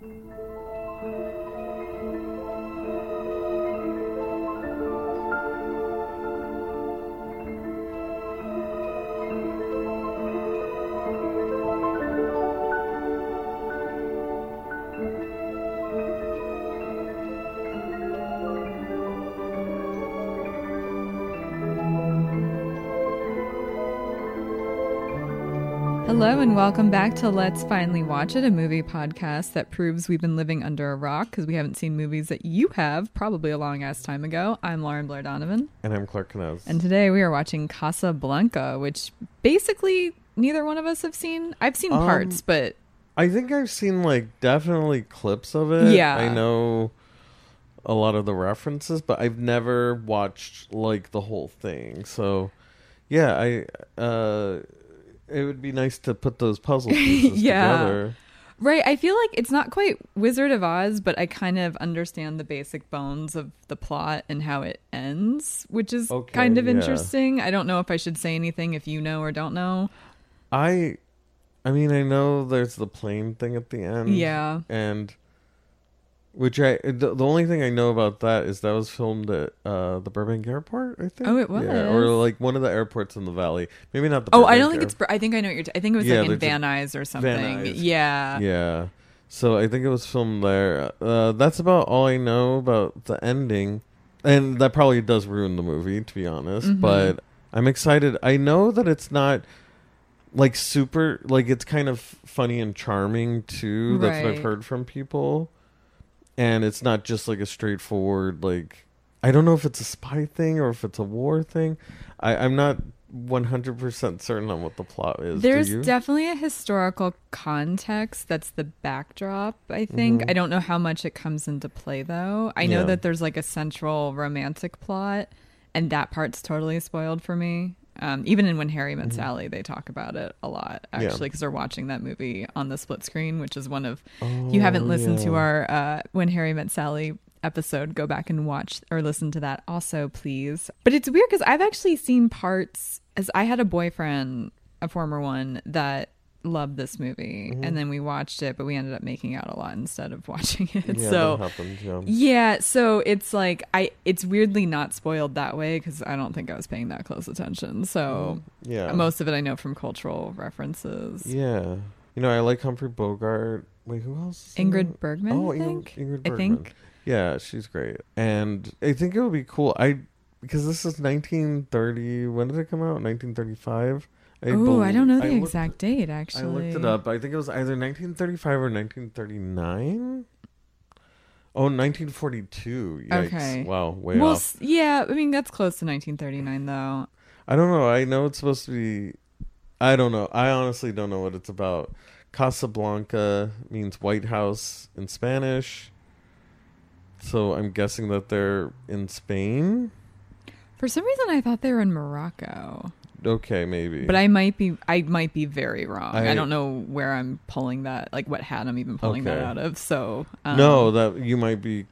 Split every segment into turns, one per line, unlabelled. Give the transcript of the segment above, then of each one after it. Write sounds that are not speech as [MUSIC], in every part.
Música Hello and welcome back to Let's Finally Watch It, a movie podcast that proves we've been living under a rock because we haven't seen movies that you have probably a long ass time ago. I'm Lauren Blair Donovan.
And I'm Clark Knez.
And today we are watching Casablanca, which basically neither one of us have seen. I've seen
Um,
parts, but
I think I've seen like definitely clips of it.
Yeah.
I know a lot of the references, but I've never watched like the whole thing. So yeah, I uh it would be nice to put those puzzle [LAUGHS] pieces
Yeah.
together.
right, I feel like it's not quite Wizard of Oz, but I kind of understand the basic bones of the plot and how it ends, which is
Okay,
kind of
yeah.
interesting. I don't know if I should say anything if you know or don't know.
I I mean, I know there's the plane thing at the end.
Yeah.
And which I the, the only thing I know about that is that was filmed at uh the Burbank Airport, I think.
Oh, it was.
Yeah, or like one of the airports in the valley. Maybe not the
Oh, I don't think
Air-
it's. Bur- I think I know what you're. T- I think it was
Yeah,
like in Van Nuys or something.
Nuys.
Yeah.
Yeah. So I think it was filmed there. Uh, that's about all I know about the ending. And that probably does ruin the movie, to be honest.
Mhm.
But I'm excited. I know that it's not like super, like it's kind of funny and charming too. That's what I've heard from people. And it's not just like a straightforward, like, I don't know if it's a spy thing or if it's a war thing. I, I'm not 100% certain on what the plot is.
There's definitely a historical context that's the backdrop, I think.
Mhm.
I don't know how much it comes into play though. I know
Yeah.
that there's like a central romantic plot and that part's totally spoiled for me. Um, even in When Harry Met
Mhm.
Sally, they talk about it a lot, actually, because they're watching that movie on the split screen, which is one of If you haven't
Oh,
listened to our uh, When Harry Met Sally episode, go back and watch or listen to that also, please. But it's weird because I've actually seen parts as I had a boyfriend, a former one, that loved this movie.
Mhm.
And then we watched it, but we ended up making out a lot instead of [LAUGHS] watching it.
Yeah,
so
happens, yeah.
yeah, so it's like I it's weirdly not spoiled that way because I don't think I was paying that close attention. So
yeah.
most of it I know from cultural references.
Yeah. You know, I like Humphrey Bogart. Wait, who else?
Ingrid? Bergman,
Oh,
I
Ingrid,
think.
Ingrid
I
Bergman.
think.
Yeah, she's great. And I think it would be cool. I because this is 1930. When did it come out? 1935.
Oh, I don't know the
looked-
exact date. Actually,
I looked it up. I think it was either 1935 or 1939. Oh, 1942. Yikes.
Okay.
Wow, way
well,
off.
yeah, I mean that's close to 1939, though.
I don't know. I know it's supposed to be. I don't know. I honestly don't know what it's about. Casablanca means White House in Spanish. So I'm guessing that they're in Spain.
For some reason, I thought they were in Morocco,
Okay, maybe.
but I might be I might be very wrong. I,
I-
don't know where I'm pulling that, like what hat I'm even pulling that out of. So um,
no, that you might be.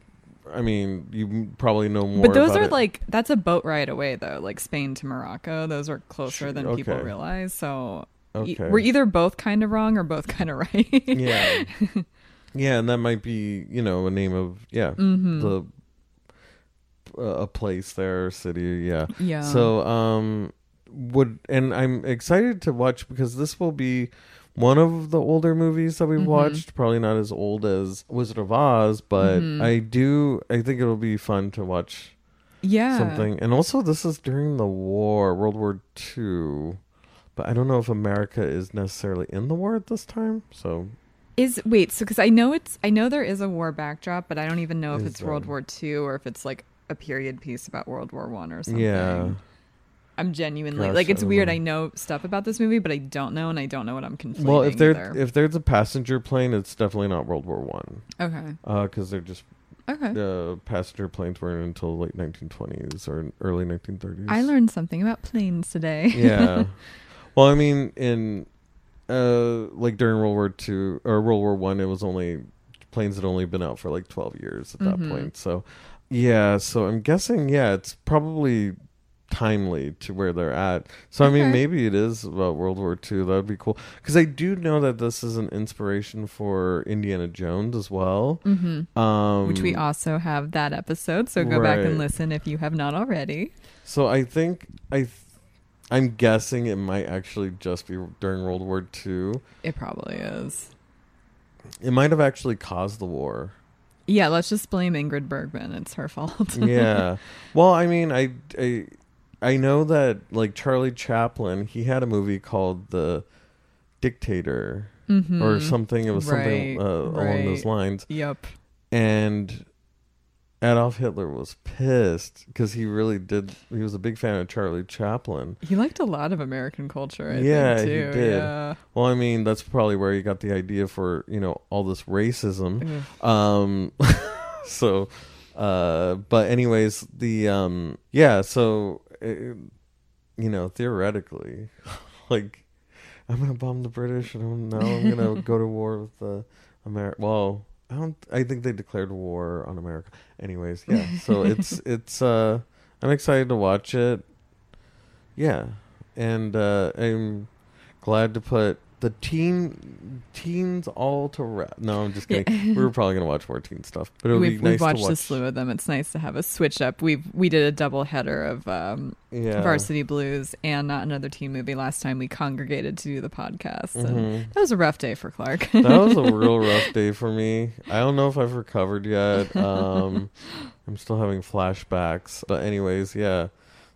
I mean, you probably know more.
but those are
it.
like that's a boat ride away though, like Spain to Morocco. Those are closer than people realize. So e- we're either both kind of wrong or both [LAUGHS] kind of right.
yeah, [LAUGHS] yeah, and that might be you know a name of yeah
hmm
the uh, a place there, city. Yeah.
yeah.
So um would and I'm excited to watch because this will be one of the older movies that we've
Mhm.
watched. Probably not as old as Wizard of Oz, but
Mhm.
I do I think it'll be fun to watch
yeah.
something. And also this is during the war, World War Two. But I don't know if America is necessarily in the war at this time. So
Is wait, so because I know it's I know there is a war backdrop, but I don't even know if
Is,
it's World
um,
War Two or if it's like a period piece about World War One or something.
yeah.
I'm genuinely
Gosh,
like it's
I
weird.
know.
I know stuff about this movie, but I don't know, and I don't know what I'm conflating.
Well, if there if there's a passenger plane, it's definitely not World War One.
okay,
because they're just
okay,
the passenger planes weren't until late 1920s or early 1930s.
I learned something about planes today.
yeah. [LAUGHS] Well, I mean, in uh, like during World War Two or World War One, it was only planes had only been out for like 12 years at that
Mhm.
point. So, yeah. So I'm guessing, yeah, it's probably timely to where they're at. So I mean,
Okay.
maybe it is about World War II. That would be cool because I do know that this is an inspiration for Indiana Jones as well.
Mm-hmm.
Um,
Which we also have that episode, so go back and listen if you have not already.
So I think I, th- I'm guessing it might actually just be during World War II.
It probably is.
It might have actually caused the war.
Yeah, let's just blame Ingrid Bergman. It's her fault.
yeah. [LAUGHS] Well, I mean, I, I I know that like Charlie Chaplin, he had a movie called The Dictator
Mhm.
or something. It was something
Right,
uh, along those lines.
Yep.
And Adolf Hitler was pissed because he really did. He was a big fan of Charlie Chaplin.
He liked a lot of American culture, I
Yeah,
think,
he
too.
did.
Yeah.
Well, I mean, that's probably where he got the idea for you know all this racism. Um, [LAUGHS] so, uh, but anyways, the um, yeah. So, uh you know, theoretically, [LAUGHS] like, I'm gonna bomb the British, and now I'm gonna [LAUGHS] go to war with the America. Well, I don't. I think they declared war on America. Anyways, yeah. So it's [LAUGHS] it's. uh I'm excited to watch it. Yeah, and uh I'm glad to put the teen teens all to rest. No, I'm just kidding. we were probably gonna watch more teen stuff, but it would
We've,
be nice
we've watched
to watch.
a slew of them. It's nice to have a switch up. We've we did a double header of um,
yeah,
Varsity Blues and not another teen movie last time we congregated to do the podcast.
Mhm.
that was a rough day for Clark.
that was a [LAUGHS] real rough day for me. I don't know if I've recovered yet. [LAUGHS] Um, I'm still having flashbacks, but anyways, yeah.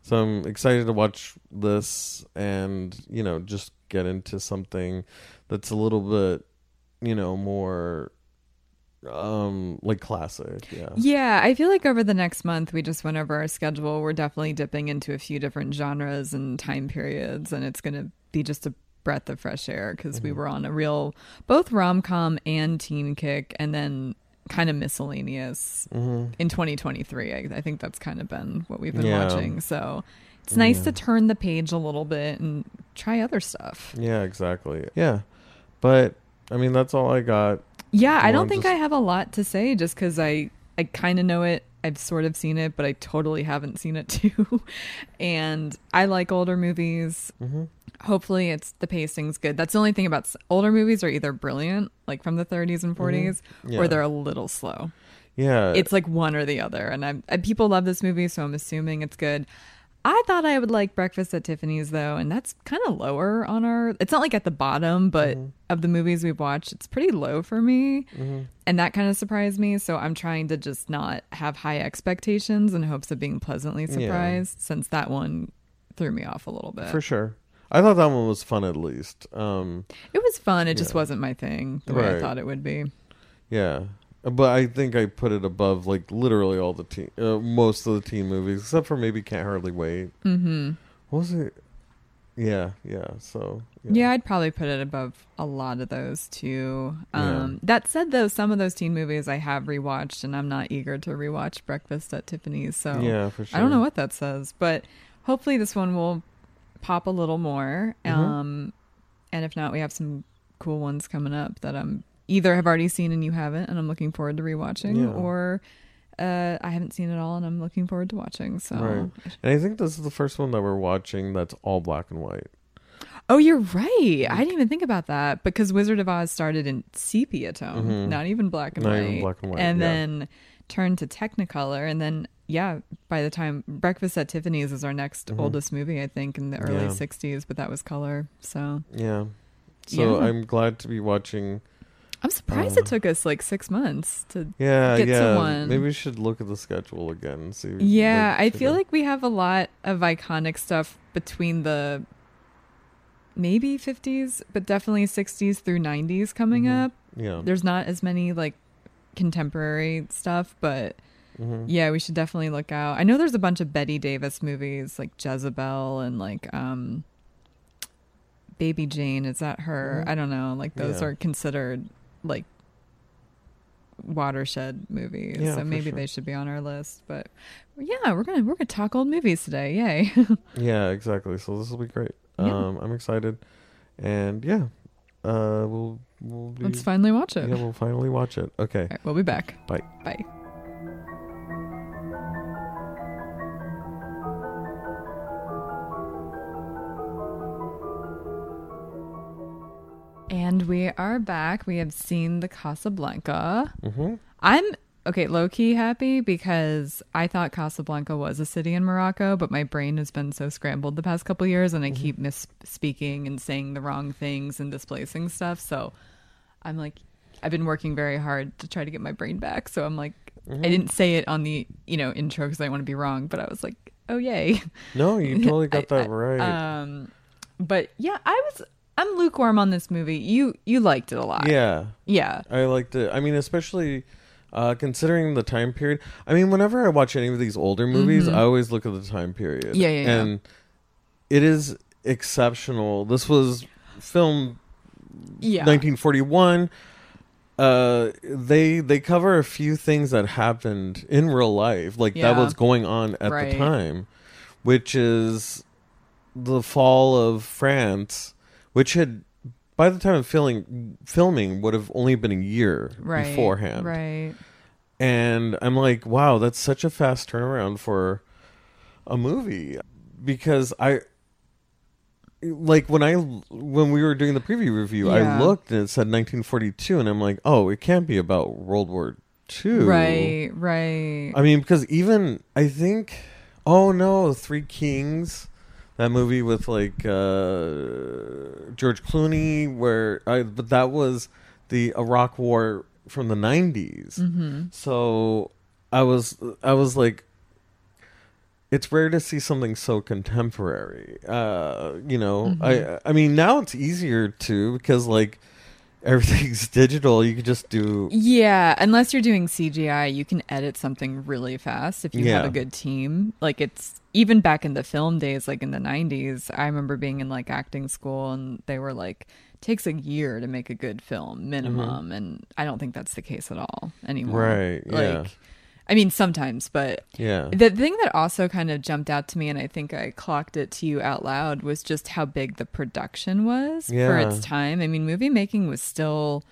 So I'm excited to watch this, and you know, just get into something that's a little bit, you know, more, um, like classic. Yeah.
Yeah, I feel like over the next month we just went over our schedule. We're definitely dipping into a few different genres and time periods, and it's going to be just a breath of fresh air because we
Mhm.
were on a real both rom com and teen kick, and then kind of miscellaneous
hmm
in 2023. I, I think that's kind of been what we've been
Yeah.
watching. So it's nice
Yeah.
to turn the page a little bit and try other stuff.
Yeah, exactly. Yeah, but I mean, that's all I got.
Yeah, I don't think
just-
I have a lot to say just because I I kind of know it. I've sort of seen it, but I totally haven't seen it [LAUGHS] too. and I like older movies.
hmm
Hopefully, it's the pacing's good. That's the only thing about older movies are either brilliant, like from the 30s and 40s,
Mm-hmm. Yeah.
or they're a little slow.
Yeah,
It's like one or the other. And I'm, and people love this movie, so I'm assuming it's good. I thought I would like Breakfast at Tiffany's though, and that's kind of lower on our. It's not like at the bottom, but
Mhm.
of the movies we've watched, it's pretty low for me,
hmm
and that kind of surprised me. So I'm trying to just not have high expectations in hopes of being pleasantly
Yeah.
surprised, since that one threw me off a little bit.
for sure. I thought that one was fun at least. Um,
It was fun. It just wasn't my thing the way I thought it would be.
yeah, but I think I put it above like literally all the teen, uh, most of the teen movies, except for maybe Can't Hardly Wait.
Mm-hmm.
What was it? Yeah, yeah. So
Yeah. I'd probably put it above a lot of those too.
Yeah.
Um, That said, though, some of those teen movies I have rewatched, and I'm not eager to rewatch Breakfast at Tiffany's. So
yeah, for sure.
I don't know what that says, but hopefully this one will pop a little more.
Mhm.
Um, and if not, we have some cool ones coming up that I'm either have already seen and you haven't, and I'm looking forward to rewatching,
Yeah.
or uh, I haven't seen it all and I'm looking forward to watching. So,
Right. And I think this is the first one that we're watching that's all black and white.
oh, you're right. I didn't even think about that because Wizard of Oz started in sepia tone,
Mhm.
not even black and
Not
white,
even black and white,
and
yeah.
then turned to Technicolor, and then yeah, by the time Breakfast at Tiffany's is our next
Mhm.
oldest movie, I think, in the early
Yeah.
'60s, but that was color. So
Yeah. So
Yeah.
I'm glad to be watching.
I'm surprised
Uh,
it took us like six months to.
Yeah,
Get to one.
Maybe we should look at the schedule again and see.
Yeah,
like,
I feel like we have a lot of iconic stuff between the maybe 50s, but definitely 60s through 90s coming
Mhm.
up.
Yeah.
There's not as many like contemporary stuff, but
Mhm.
yeah, we should definitely look out. I know there's a bunch of Bette Davis movies like Jezebel and like um Baby Jane, is that her?
Mhm.
I don't know. Like those
Yeah.
are considered like watershed movies.
Yeah,
so maybe
sure.
they should be on our list. But yeah, we're gonna we're gonna talk old movies today. Yay. [LAUGHS]
Yeah, exactly. So this will be great.
Yeah.
Um, I'm excited, and yeah, uh, we'll we'll be.
Let's finally watch it.
Yeah, we'll finally watch it. Okay.
Right, we'll be back.
Bye.
Bye. And we are back. We have seen the Casablanca.
hmm
I'm okay, low key happy because I thought Casablanca was a city in Morocco, but my brain has been so scrambled the past couple years and I keep misspeaking and saying the wrong things and displacing stuff. So I'm like, I've been working very hard to try to get my brain back. So I'm like, I didn't say it on the, you know, intro because I want to be wrong, but I was like, oh, yay.
No, you [LAUGHS] totally got
I-
that
I-
right.
Um, but yeah, I was, I'm lukewarm on this movie. You, you liked it a lot.
yeah,
Yeah.
I liked it. I mean, especially uh, considering the time period. I mean, whenever I watch any of these older movies, I always look at the time period.
Mm-hmm. Yeah, yeah, yeah.
and it is exceptional. This was filmed
Yeah.
1941. Uh, they they cover a few things that happened in real life, like that was going on at
Right.
the time, which is the fall of France, which had by the time of filming filming would have only been a year
right.
beforehand.
Right.
And I'm like, wow, that's such a fast turnaround for a movie because I like when I when we were doing the preview review, I looked and it said 1942 and I'm like, "Oh, it can't be about World War II."
Right. Right.
I mean, because even I think oh no, Three Kings that movie with like uh George Clooney where I but that was the Iraq war from the 90s.
mm-hmm.
So I was I was like it's rare to see something so contemporary. Uh, you know, I I mean now it's easier to because like everything's [LAUGHS] digital. You can just do
Yeah, unless you're doing CGI, you can edit something really fast if you have a good team. Like it's even back in the film days, like in the 90s, I remember being in like acting school and they were like takes a year to make a good film minimum mm-hmm. and I don't think that's the case at all anymore.
Right, yeah.
I mean sometimes, but
yeah.
the thing that also kind of jumped out to me, and I think I clocked it to you out loud, was just how big the production was for its time. I mean, movie making was still.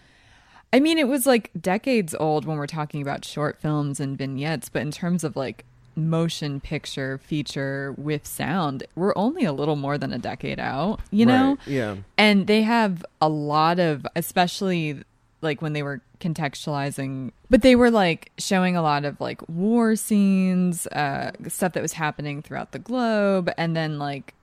I mean, it was like decades old when we're talking about short films and vignettes, but in terms of like motion picture feature with sound, we're only a little more than a decade out, you know?
Right, yeah.
And they have a lot of, especially like when they were contextualizing, but they were like showing a lot of like war scenes, uh, stuff that was happening throughout the globe, and then like,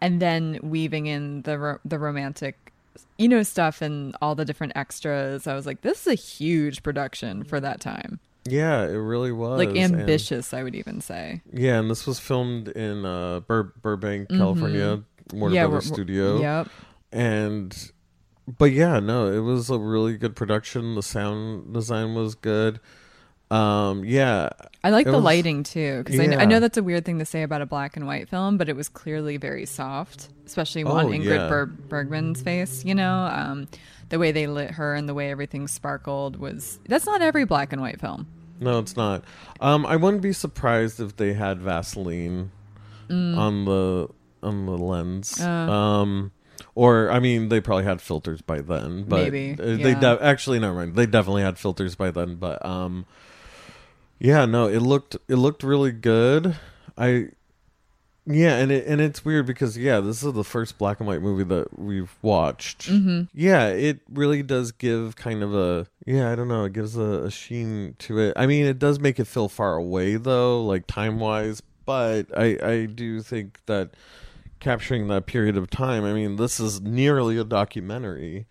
and then weaving in the ro- the romantic, you know, stuff and all the different extras. I was like, this is a huge production for that time,
Yeah, it really was.
like
and-
ambitious, I would even say.
yeah, and this was filmed in uh, Bur- Burbank, California, Warner
yeah,
Brothers Studio.
Yep.
and but yeah no it was a really good production the sound design was good um yeah
I like the
was-
lighting too because I, I know that's a weird thing to say about a black and white film, but it was clearly very soft, especially on
Oh,
Ingrid
yeah.
Ber- Bergman's face. You know, um, the way they lit her and the way everything sparkled was that's not every black and white film.
no it's not um i wouldn't be surprised if they had vaseline
Mm.
on the on the lens
Uh.
um or I mean, they probably had filters by then, but
Maybe,
uh, they
yeah.
de- actually never mind. They definitely had filters by then, but um, yeah, no, it looked it looked really good. I yeah, and it and it's weird because yeah, this is the first black and white movie that we've watched.
Mm-hmm.
Yeah, it really does give kind of a yeah, I don't know, it gives a, a sheen to it. I mean, it does make it feel far away though, like time wise, but I I do think that capturing that period of time. I mean, this is nearly a documentary.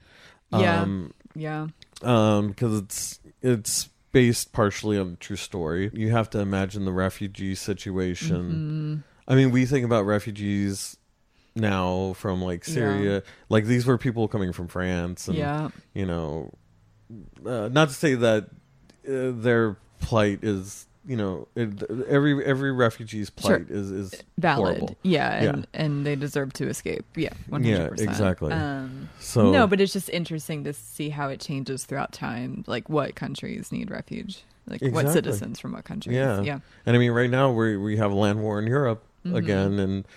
Yeah.
Um,
Yeah.
um because it's it's based partially on a true story you have to imagine the refugee situation
Mm-hmm.
i mean we think about refugees now from like syria like these were people coming from france and
Yeah.
you know uh, not to say that uh, their plight is you know it, every every refugee's plight is is
Valid.
horrible.
Yeah, and
Yeah.
and they deserve to escape. Yeah,
Yeah,
hundred percent.
exactly.
Um,
so
no, but it's just interesting to see how it changes throughout time. Like what countries need refuge, like what citizens from what countries.
Yeah.
yeah,
And I mean, right now we we have a land war in Europe
Mhm.
again, and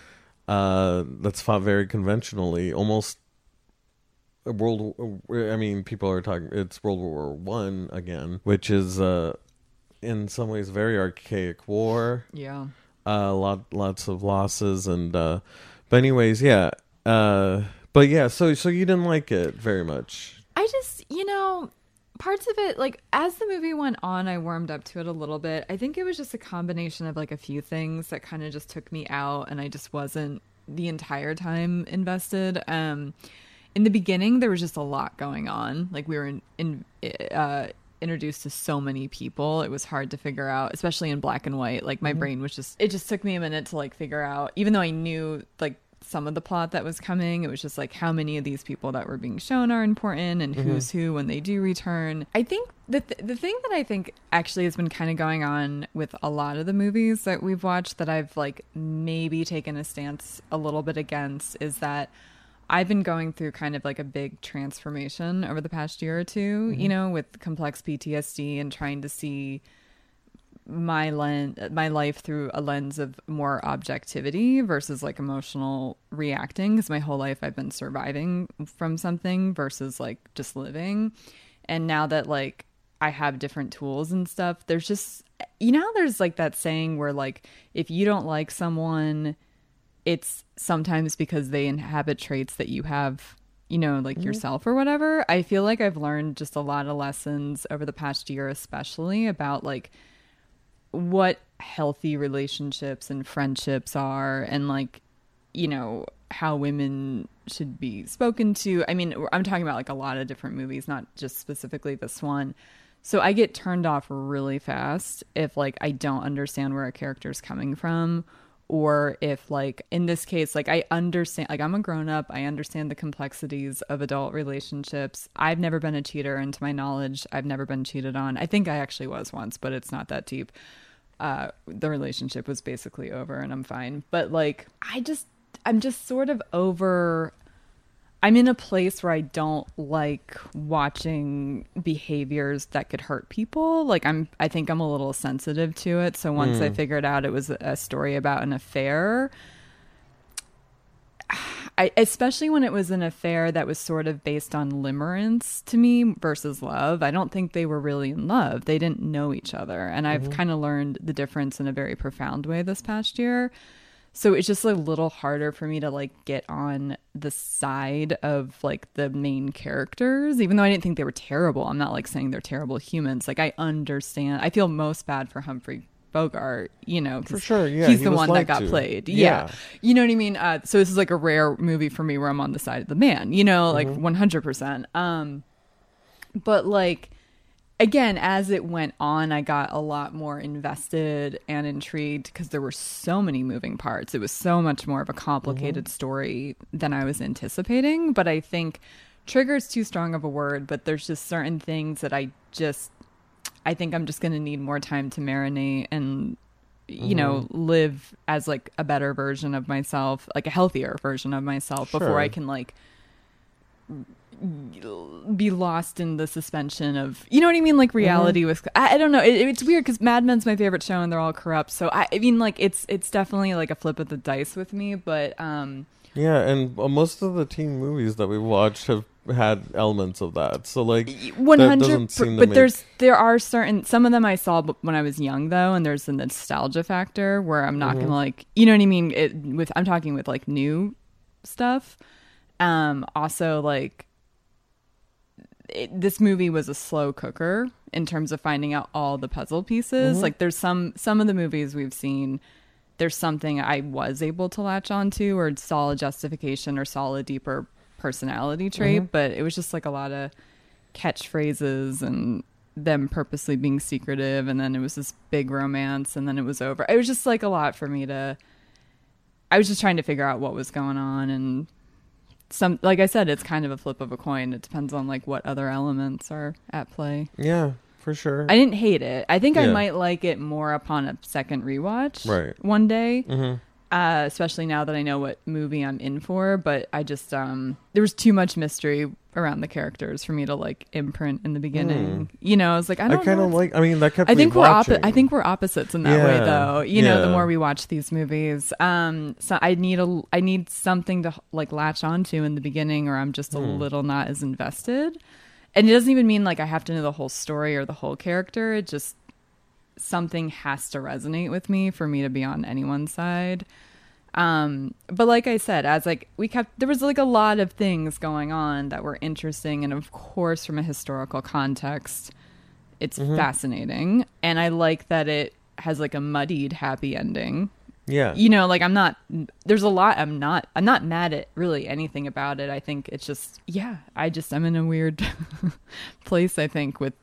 uh, that's fought very conventionally, almost a world. I mean, people are talking. It's World War One again, which is uh, in some ways very archaic war.
yeah.
Uh, lot lots of losses, and uh, but anyways, yeah. Uh, But yeah, so so you didn't like it very much.
I just, you know, parts of it, like as the movie went on, I warmed up to it a little bit. I think it was just a combination of like a few things that kind of just took me out, and I just wasn't the entire time invested. Um, in the beginning, there was just a lot going on. Like we were in, in uh, introduced to so many people, it was hard to figure out, especially in black and white. Like my mm-hmm. brain was just, it just took me a minute to like figure out, even though I knew like some of the plot that was coming. It was just like how many of these people that were being shown are important and mm-hmm. who's who when they do return. I think the th- the thing that I think actually has been kind of going on with a lot of the movies that we've watched that I've like maybe taken a stance a little bit against is that I've been going through kind of like a big transformation over the past year or 2 you mm-hmm. know, with complex PTSD and trying to see my lens my life through a lens of more objectivity versus like emotional reacting because my whole life I've been surviving from something versus like just living. And now that like I have different tools and stuff there's just you know there's like that saying where like if you don't like someone it's sometimes because they inhabit traits that you have you know like mm-hmm. yourself or whatever. I feel like i've learned just a lot of lessons over the past year especially about like what healthy relationships and friendships are and like you know how women should be spoken to. I mean i'm talking about like a lot of different movies not just specifically this one. So i get turned off really fast if like i don't understand where a character's coming from or if like in this case like i understand like i'm a grown up i understand the complexities of adult relationships. I've never been a cheater and to my knowledge i've never been cheated on. I think i actually was once but it's not that deep. Uh the relationship was basically over and i'm fine. But like i just i'm just sort of over I'm in a place where I don't like watching behaviors that could hurt people. Like I'm I think I'm a little sensitive to it. So once I hmm. figured out it was a story about an affair, I especially when it was an affair that was sort of based on limerence to me versus love. I don't think they were really in love. They didn't know each other. And I've mm-hmm. kind of learned the difference in a very profound way this past year. So it's just a little harder for me to like get on the side of like the main characters, even though I didn't think they were terrible. I'm not like saying they're terrible humans. Like I understand. I feel most bad for Humphrey Bogart, you know,
For sure, yeah,
he's
he
the one that got
to.
played.
Yeah.
Yeah. you know what I mean. Uh, so this is like a rare movie for me where I'm on the side of the man, you know, like
Mm-hmm.
100. percent Um, but like again as it went on i got a lot more invested and intrigued because there were so many moving parts. It was so much more of a complicated mm-hmm. story than i was anticipating but i think trigger is too strong of a word but there's just certain things that i just i think i'm just going to need more time to marinate and you know mm-hmm. live as like a better version of myself like a healthier version of myself
Sure.
before i can like be lost in the suspension of you know what I mean? Like reality with I, I don't know. It, it's weird because Mad Men's my favorite show and they're all corrupt. So I, I mean like it's it's definitely like a flip of the dice with me but um
Yeah, and uh, most of the teen movies that we watched have had elements of that. So like
one
that
hundred
doesn't seem
but
make-
there's there are certain some of them I saw when I was young though and there's the nostalgia factor where I'm not
Mm-hmm.
gonna like you know what I mean? It with I'm talking with like new stuff. Um also like it, this movie was a slow cooker in terms of finding out all the puzzle pieces.
Mm-hmm.
Like there's some some of the movies we've seen there's something I was able to latch onto or saw a justification or saw a deeper personality trait,
Mm-hmm.
but it was just like a lot of catchphrases and them purposely being secretive and then it was this big romance and then it was over. It was just like a lot for me to I was just trying to figure out what was going on and some like I said, it's kind of a flip of a coin. It depends on like what other elements are at play.
yeah, for sure.
I didn't hate it. I think I
Yeah.
might like it more upon a second rewatch.
Right.
One day.
hmm
Uh, especially now that I know what movie I'm in for, but I just um there was too much mystery around the characters for me to like imprint in the beginning. You know, I was like, I
I,
don't
kind of like. I mean, that kept.
I
me
think we're oppo- I think we're opposites in that way, though. You know, the more we watch these movies, um, so I need a I need something to like latch onto in the beginning, or I'm just a
Hmm.
little not as invested. And it doesn't even mean like I have to know the whole story or the whole character. It just something has to resonate with me for me to be on anyone's side. Um, but like I said, as like we kept, there was like a lot of things going on that were interesting, and of course, from a historical context, it's
Mm-hmm.
fascinating, and I like that it has like a muddied happy ending.
Yeah.
You know, like I'm not. There's a lot. I'm not. I'm not mad at really anything about it. I think it's just, yeah. I just I'm in a weird [LAUGHS] place. I think with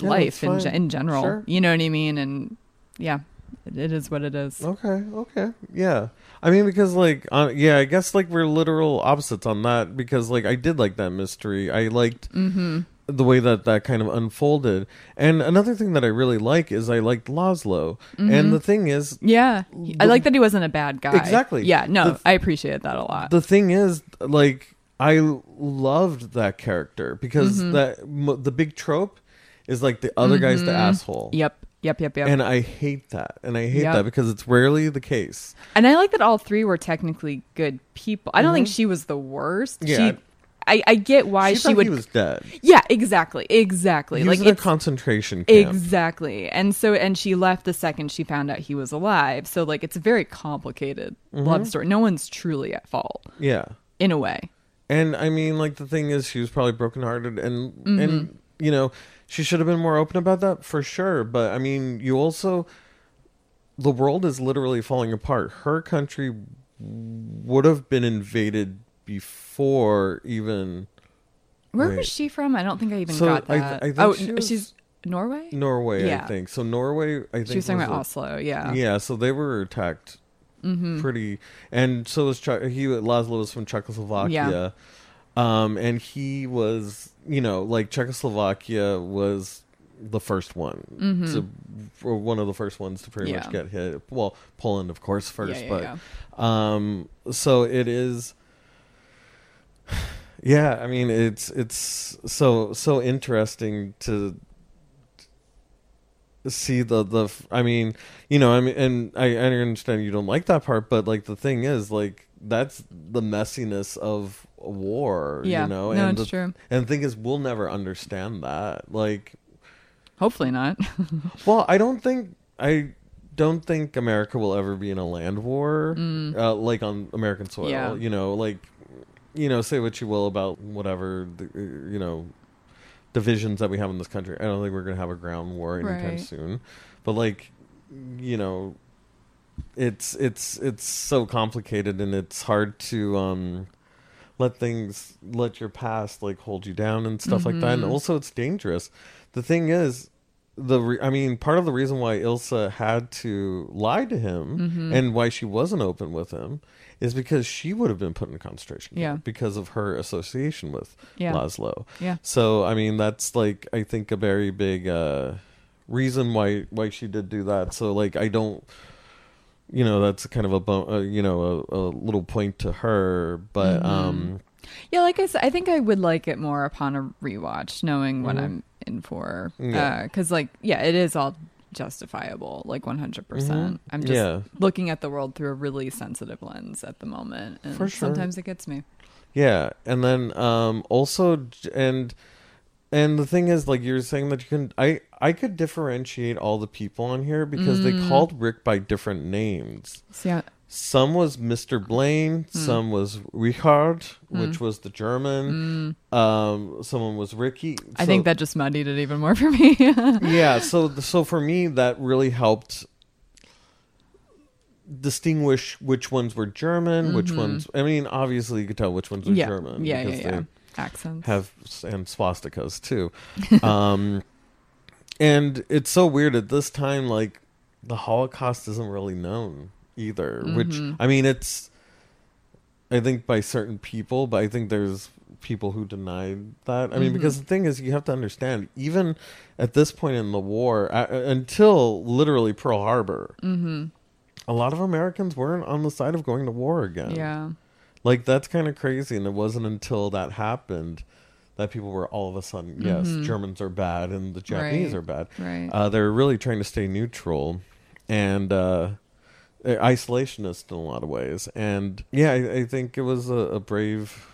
Yeah,
life in
that's
ge-
fine.
in general.
Sure.
You know what I mean? And yeah, it, is what it is.
Okay, okay. Yeah. I mean because like uh, yeah, I guess like we're literal opposites on that because like I did like that mystery. I liked
Mm-hmm.
the way that that kind of unfolded. And another thing that I really like is I liked Laszlo.
Mm-hmm.
And the thing is
Yeah, I like that he wasn't a bad guy.
Exactly.
Yeah, no,
The-
I appreciate that a lot.
the thing is like I loved that character because
Mm-hmm.
that m- the big trope is like the other guy's the asshole.
yep, yep, yep, yep.
And I hate that. And I hate
Yep.
that because it's rarely the case.
And I like that all three were technically good people. I don't think she was the worst.
Mm-hmm. Yeah.
She, I, I get why
she thought
would.
he was dead.
yeah, exactly, exactly.
He
like
was in a
it's
concentration camp.
exactly, and so and she left the second she found out he was alive. So like it's a very complicated
Mm-hmm.
love story. No one's truly at fault
yeah.
in a way.
And I mean, like the thing is, she was probably brokenhearted, and
Mm-hmm.
and you know, she should have been more open about that for sure. But I mean, you also, the world is literally falling apart. Her country would have been invaded before even
Where
Wait.
was she from? I don't think I even
So,
got
I th-
that.
I think
oh,
she was-
she's Norway.
Norway.
Yeah.
I think so. Norway. I think
She was talking about
a-
Oslo. Yeah.
Yeah, so they were attacked
Mm-hmm.
pretty, and so was Czech- he. Laszlo was from Czechoslovakia, um, and he was, you know, like Czechoslovakia was the first one to, or one of the first ones to pretty much
Mm-hmm.
Get hit. Well, Poland, of course, first,
yeah,
but
yeah.
um, so it is. [SIGHS] Yeah, I mean it's it's so so interesting to see the the I mean, you know, I mean and I, I understand you don't like that part, but like the thing is like that's the messiness of war,
Yeah.
you know.
No,
and
it's
the,
true.
And the thing is we'll never understand that. Like
Hopefully not. [LAUGHS]
well, I don't think I don't think America will ever be in a land war, uh, like on American soil.
Mm. Yeah.
You know, like you know, say what you will about whatever the, uh, you know divisions that we have in this country. I don't think we're going to have a ground war anytime
Right.
soon. But like, you know, it's it's it's so complicated and it's hard to um let things let your past like hold you down and stuff like that and
Mhm.
also it's dangerous the thing is the re- i mean part of the reason why ilsa had to lie to him
Mm-hmm.
and why she wasn't open with him is because she would have been put in concentration camp
Yeah.
because of her association with
Yeah.
laszlo
yeah.
so I mean that's like I think a very big uh reason why why she did do that. So like I don't you know that's kind of a uh, you know a, a little point to her, but
Mm-hmm.
um
Yeah, like I said, I think I would like it more upon a rewatch, knowing what
Mhm.
I'm in for.
Yeah.
Because, like, yeah, it is all justifiable, like 100%. percent I'm just
Mm-hmm. yeah
looking at the world through a really sensitive lens at the moment. And
For sure.
sometimes it gets me.
yeah, and then um also and and the thing is like you're saying that you can I I could differentiate all the people on here because they
Mm.
called Rick by different names.
Yeah.
Some was Mr. Blaine,
Hmm.
some was Richard, which was the German. Um, someone was Ricky.
Hmm. I
So-
think that just muddied it even more for me. [LAUGHS]
yeah. So so for me, that really helped distinguish which ones were German, which ones. I mean, obviously you could tell which ones were
Mm-hmm. yeah.
German
yeah, yeah, yeah. Accents.
have and swastikas too. um, [LAUGHS] and it's so weird at this time. Like the Holocaust isn't really known either. Which
Mm-hmm.
I mean, it's I think by certain people, but I think there's people who deny that. I mean,
Mm-hmm.
because the thing is, you have to understand, even at this point in the war, uh, until literally Pearl Harbor.
mm-hmm.
A lot of Americans weren't on the side of going to war again.
Yeah.
Like that's kind of crazy, and it wasn't until that happened that people were all of a sudden, yes, Germans are bad and the Japanese
Mm-hmm. Right.
are bad.
Right.
Uh, they're really trying to stay neutral and uh, they're isolationist in a lot of ways. And yeah, I, I think it was a, a brave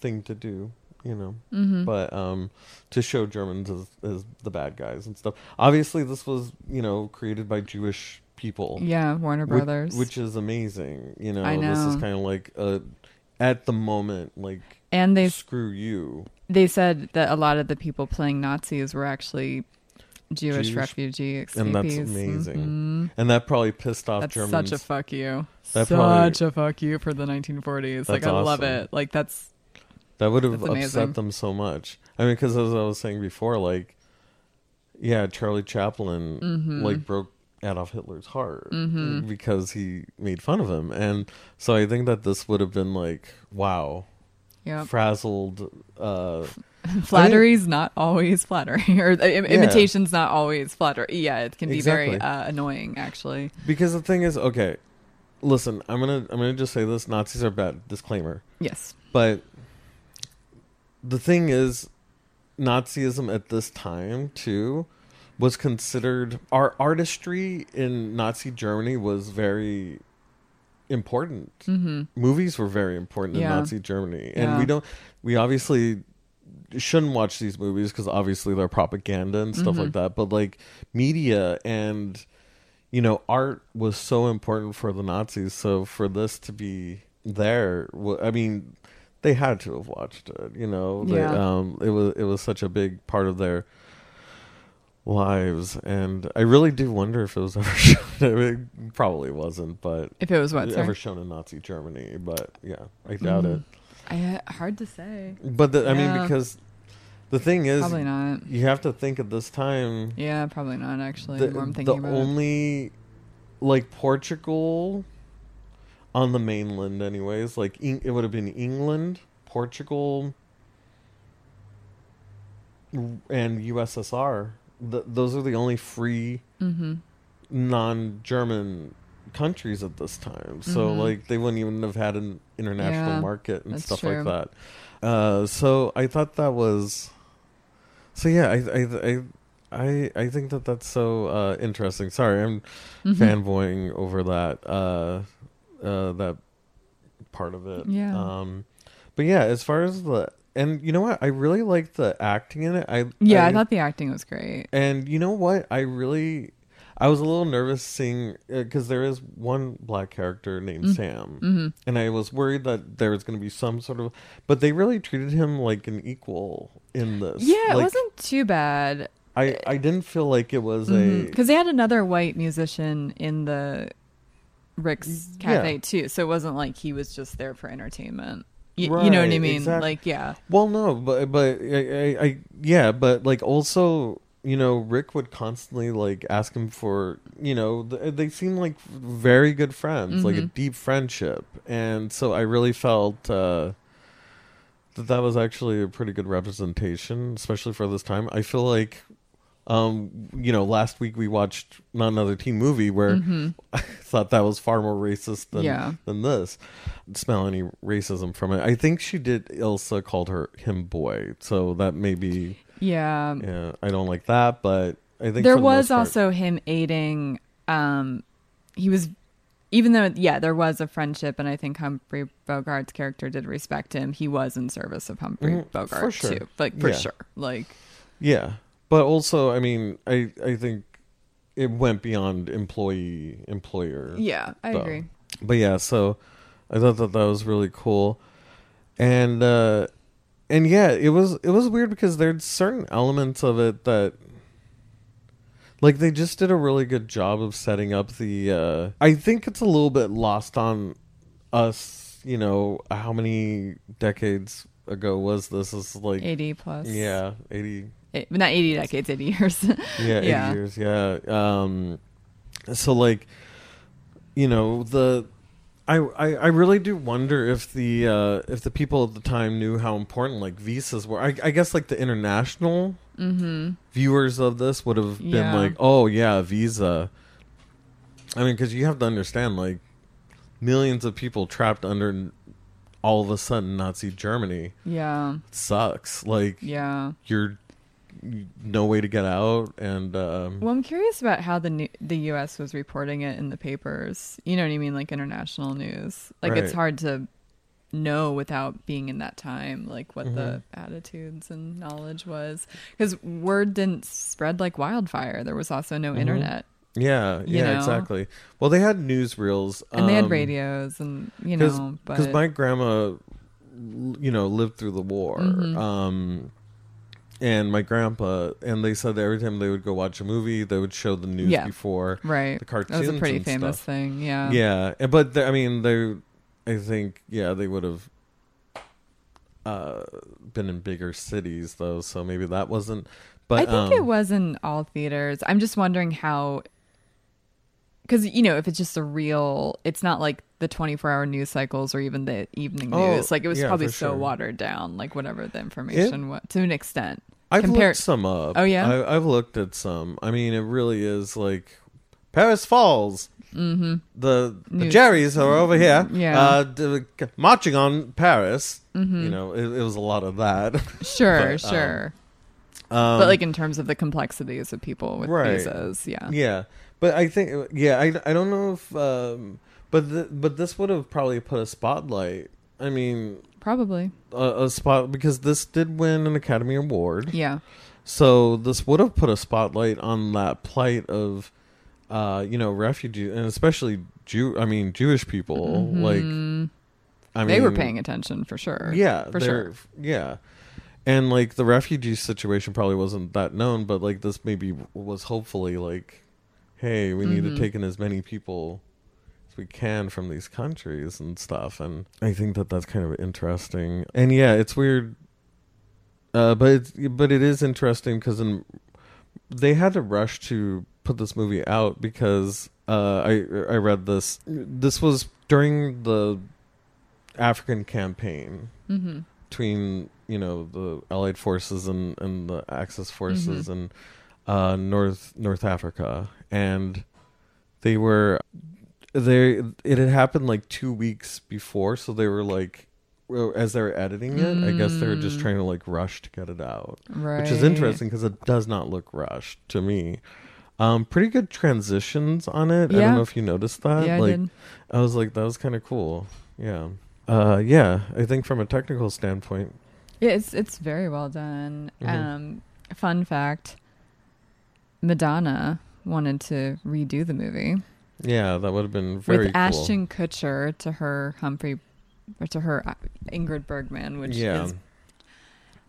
thing to do, you know.
mm-hmm.
But um, to show Germans as, as the bad guys and stuff. Obviously, this was you know created by Jewish people.
Yeah, Warner Brothers.
which, is amazing. You know,
I
this is kind of like a at the moment like
and they
screw you.
they said that a lot of the people playing Nazis were actually Jewish,
Jewish-
refugee escapees.
And that's amazing.
Mhm.
And that probably pissed off
That's
Germans.
such a fuck you.
That
such
probably-
a fuck you for the 1940s. Like I love it. Like that's
that would have upset them so much. I mean, because as I was saying before, like, yeah, Charlie Chaplin
Mhm.
like broke Adolf Hitler's heart
Mhm.
because he made fun of him, and so I think that this would have been like, wow,
yeah.
frazzled. Uh, [LAUGHS]
Flattery's not always flattery, [LAUGHS] or im- imitation's not always flattery. Yeah, it can be very uh, annoying, actually.
because the thing is, okay, listen, I'm gonna I'm gonna just say this: Nazis are bad. Disclaimer.
Yes.
But the thing is, Nazism at this time too was considered our artistry in Nazi Germany was very important.
hmm
Movies were very important
Yeah.
in Nazi Germany, and
Yeah.
we don't. We obviously shouldn't watch these movies because obviously they're propaganda and stuff
Mhm.
like that. But like media and you know art was so important for the Nazis. So for this to be there, I mean, they had to have watched it. You know, They- um, it was it was such a big part of their lives, and I really do wonder if it was [LAUGHS] ever shown. I mean, it probably wasn't, but
If it was what,
ever shown in Nazi Germany. But yeah, I doubt
Mhm.
it.
I, hard to say.
But the, I mean, because the thing is,
Probably not.
you have to think at this time.
Yeah, probably not. Actually,
the,
the more I'm
the
thinking about it.
only like Portugal on the mainland, anyways. Like it would have been England, Portugal, and USSR. Th- those are the only free
Mm-hmm.
non-German countries at this time. So
Mhm.
like they wouldn't even have had an international
Yeah,
market and stuff
true.
like that. Uh, so I thought that was. So yeah, I I I I, I think that that's so uh, interesting. Sorry, I'm
Mm-hmm.
fanboying over that uh, uh, that part of it.
Yeah.
Um, but yeah, as far as the and you know what, I really liked the acting in it. I
Yeah, I,
I
thought the acting was great.
and you know what? I really, I was a little nervous seeing because there is one black character named
Mm.
Sam,
hmm
and I was worried that there was going to be some sort of, but they really treated him like an equal in this.
Yeah, it wasn't too bad
I I didn't feel like it was
because
a.
they had another white musician in the Rick's
Yeah.
cafe too, so it wasn't like he was just there for entertainment. Y- you know what I mean?
exact-
Like, yeah,
Well, no, but but I, I, I yeah, but like also. You know, Rick would constantly like ask him for. You know, th- they seem like very good friends, like a
Mhm.
deep friendship, and so I really felt uh, that that was actually a pretty good representation, especially for this time. I feel like, um, you know, last week we watched not another teen movie where
Mhm. [LAUGHS]
I thought that was far more racist than
Yeah.
than this. Smell any racism from it? I think she did. Ilsa called her him boy, so that maybe
yeah.
yeah. I don't like that, but I think
there
the
was
part-
also him aiding. Um, he was, even though yeah, there was a friendship, and I think Humphrey Bogart's character did respect him. He was in service of Humphrey
for
Bogart
sure.
too, like for
Yeah.
sure. Like,
yeah, but also I mean I I think it went beyond employee employer.
yeah, I
So,
agree.
but yeah so i thought that that was really cool and uh and yeah it was it was weird because there's certain elements of it that like they just did a really good job of setting up the uh i think it's a little bit lost on us you know how many decades ago was this is like
Eighty plus.
yeah 80
Eh, not eighty decades, [LAUGHS] eighty years.
yeah, eight
Yeah.
years. Yeah. Um, so like, you know, the I, I I really do wonder if the uh, if the people at the time knew how important like visas were. I, I guess like the international
mm-hmm.
viewers of this would have been
Yeah.
like, oh yeah, visa. I mean, because you have to understand, like, millions of people trapped under all of a sudden Nazi Germany
Yeah,
sucks. Like,
yeah.
you're no way to get out, and um,
Well, I'm curious about how the new, the U.S. was reporting it in the papers. You know what I mean, like international news. Like it's hard to know without being in that time, like what the
Mhm.
attitudes and knowledge was, because word didn't spread like wildfire. There was also no
Mhm.
internet
Yeah, yeah,
know?
exactly. Well, they had newsreels,
and they had
um,
radios, and you know, but
'cause my grandma, you know, lived through the war.
Mhm.
Um, and my grandpa, and they said that every time they would go watch a movie, they would show the news
Yeah.
before
right,
the cartoons.
that was a pretty
and
famous
stuff.
thing. Yeah,
Yeah, and- but they, I mean, they, I think, yeah, they would have uh, been in bigger cities though, so maybe that wasn't. But
I think
um,
it was in all theaters. I'm just wondering how, because you know, if it's just a real, it's not like the 24 hour news cycles or even the evening
Oh,
news. Like it was
yeah,
probably so
sure.
watered down, like whatever the information was to an extent.
I've
compare-
looked some up.
Oh, yeah?
I, I've looked at some. I mean, it really is like Paris Falls.
Mm-hmm.
The, the Jerrys are over here,
Yeah.
uh, d- marching on Paris.
Mm-hmm.
You know, it, it was a lot of that.
Sure, [LAUGHS]
But, um,
sure.
Um,
but like in terms of the complexities of people with
Right.
visas, yeah.
yeah, but I think, yeah, I, I don't know if, um, but th- but this would have probably put a spotlight. I mean,
Probably.
a, a spot because this did win an Academy Award.
Yeah.
So this would have put a spotlight on that plight of, uh, you know, refugees and especially Jew. I mean, Jewish people. Like,
Mhm.
I mean,
they were paying attention for sure.
Yeah,
for sure.
Yeah, and like the refugee situation probably wasn't that known, but like this maybe was hopefully like, hey, we need
Mhm.
to take in as many people as we can from these countries and stuff. And I think that that's kind of interesting. And yeah, it's weird. Uh, but it's, but it is interesting because they had to rush to put this movie out because uh, I I read this. This was during the African campaign
Mm-hmm.
between you know the Allied forces and and the Axis forces and uh, North North Africa, and they were they it had happened like two weeks before, so they were like as they were editing it, I guess they were just
Mm.
trying to like rush to get it out,
Right.
which is interesting because it does not look rushed to me. Um, pretty good transitions on it.
Yeah.
I don't know if you noticed that.
Yeah,
like
I did.
I was like, that was kind of cool. Yeah. Uh, yeah. I think from a technical standpoint,
Yeah, it's it's very well done.
Mhm.
Um, fun fact: Madonna wanted to redo the movie
yeah, that would have been very
with
cool.
Ashton Kutcher to her Humphrey, or to her uh, Ingrid Bergman, which
yeah.
is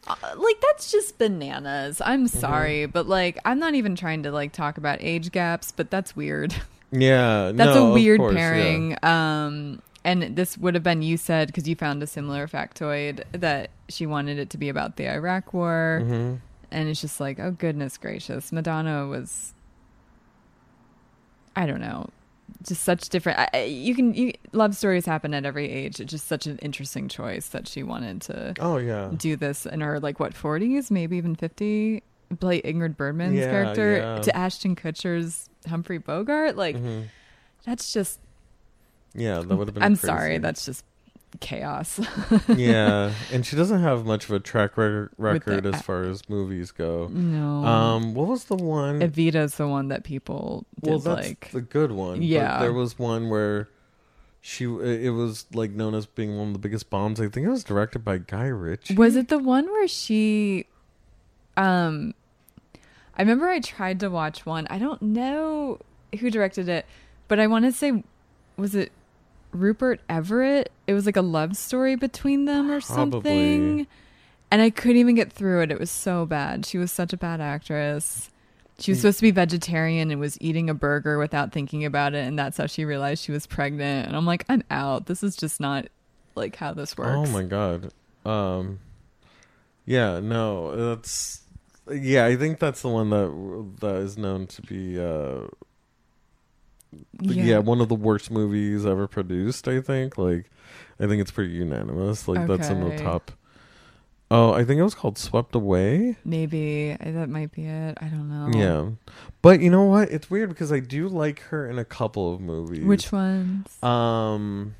uh, like that's just bananas. I'm
Mm-hmm.
sorry, but like I'm not even trying to like talk about age gaps, but that's weird. [LAUGHS]
Yeah.
That's
no,
a weird
course, yeah.
pairing. Um, and this would have been you said because you found a similar factoid that she wanted it to be about the Iraq War,
Mhm.
And it's just like, oh goodness gracious, Madonna was, I don't know, just such different. I, you can you, love stories happen at every age. It's just such an interesting choice that she wanted to
Oh yeah.
do this in her like what 40s, maybe even 50. Play Ingrid Bergman's
Yeah,
character
yeah.
to Ashton Kutcher's Humphrey Bogart. Like
Mhm.
that's just
Yeah, that would have been.
I'm
crazy.
sorry, that's just chaos.
yeah, [LAUGHS] and she doesn't have much of a track record,
the-
as far as movies go.
no.
Um, what was the one?
Evita's the one that people did
well, that's
like.
the good one. but
Yeah.
there was one where she. It was like known as being one of the biggest bombs. I think it was directed by Guy Ritchie.
Was it the one where she um I remember I tried to watch one. I don't know who directed it, but I want to say was it Rupert Everett? It was like a love story between them or something.
Probably.
And I couldn't even get through it. It was so bad. She was such a bad actress. She was
Mm.
supposed to be vegetarian and was eating a burger without thinking about it, and that's how she realized she was pregnant. And I'm like, I'm out. This is just not like how this works.
Oh my god. Um Yeah, no, that's yeah, I think that's the one that that is known to be uh yeah. one of the worst movies ever produced, I think. Like I think it's pretty unanimous. Like that's in the top Oh, I think it was called Swept Away.
Maybe that might be it. I don't know.
Yeah. But you know what? It's weird because I do like her in a couple of movies.
Which ones?
Um,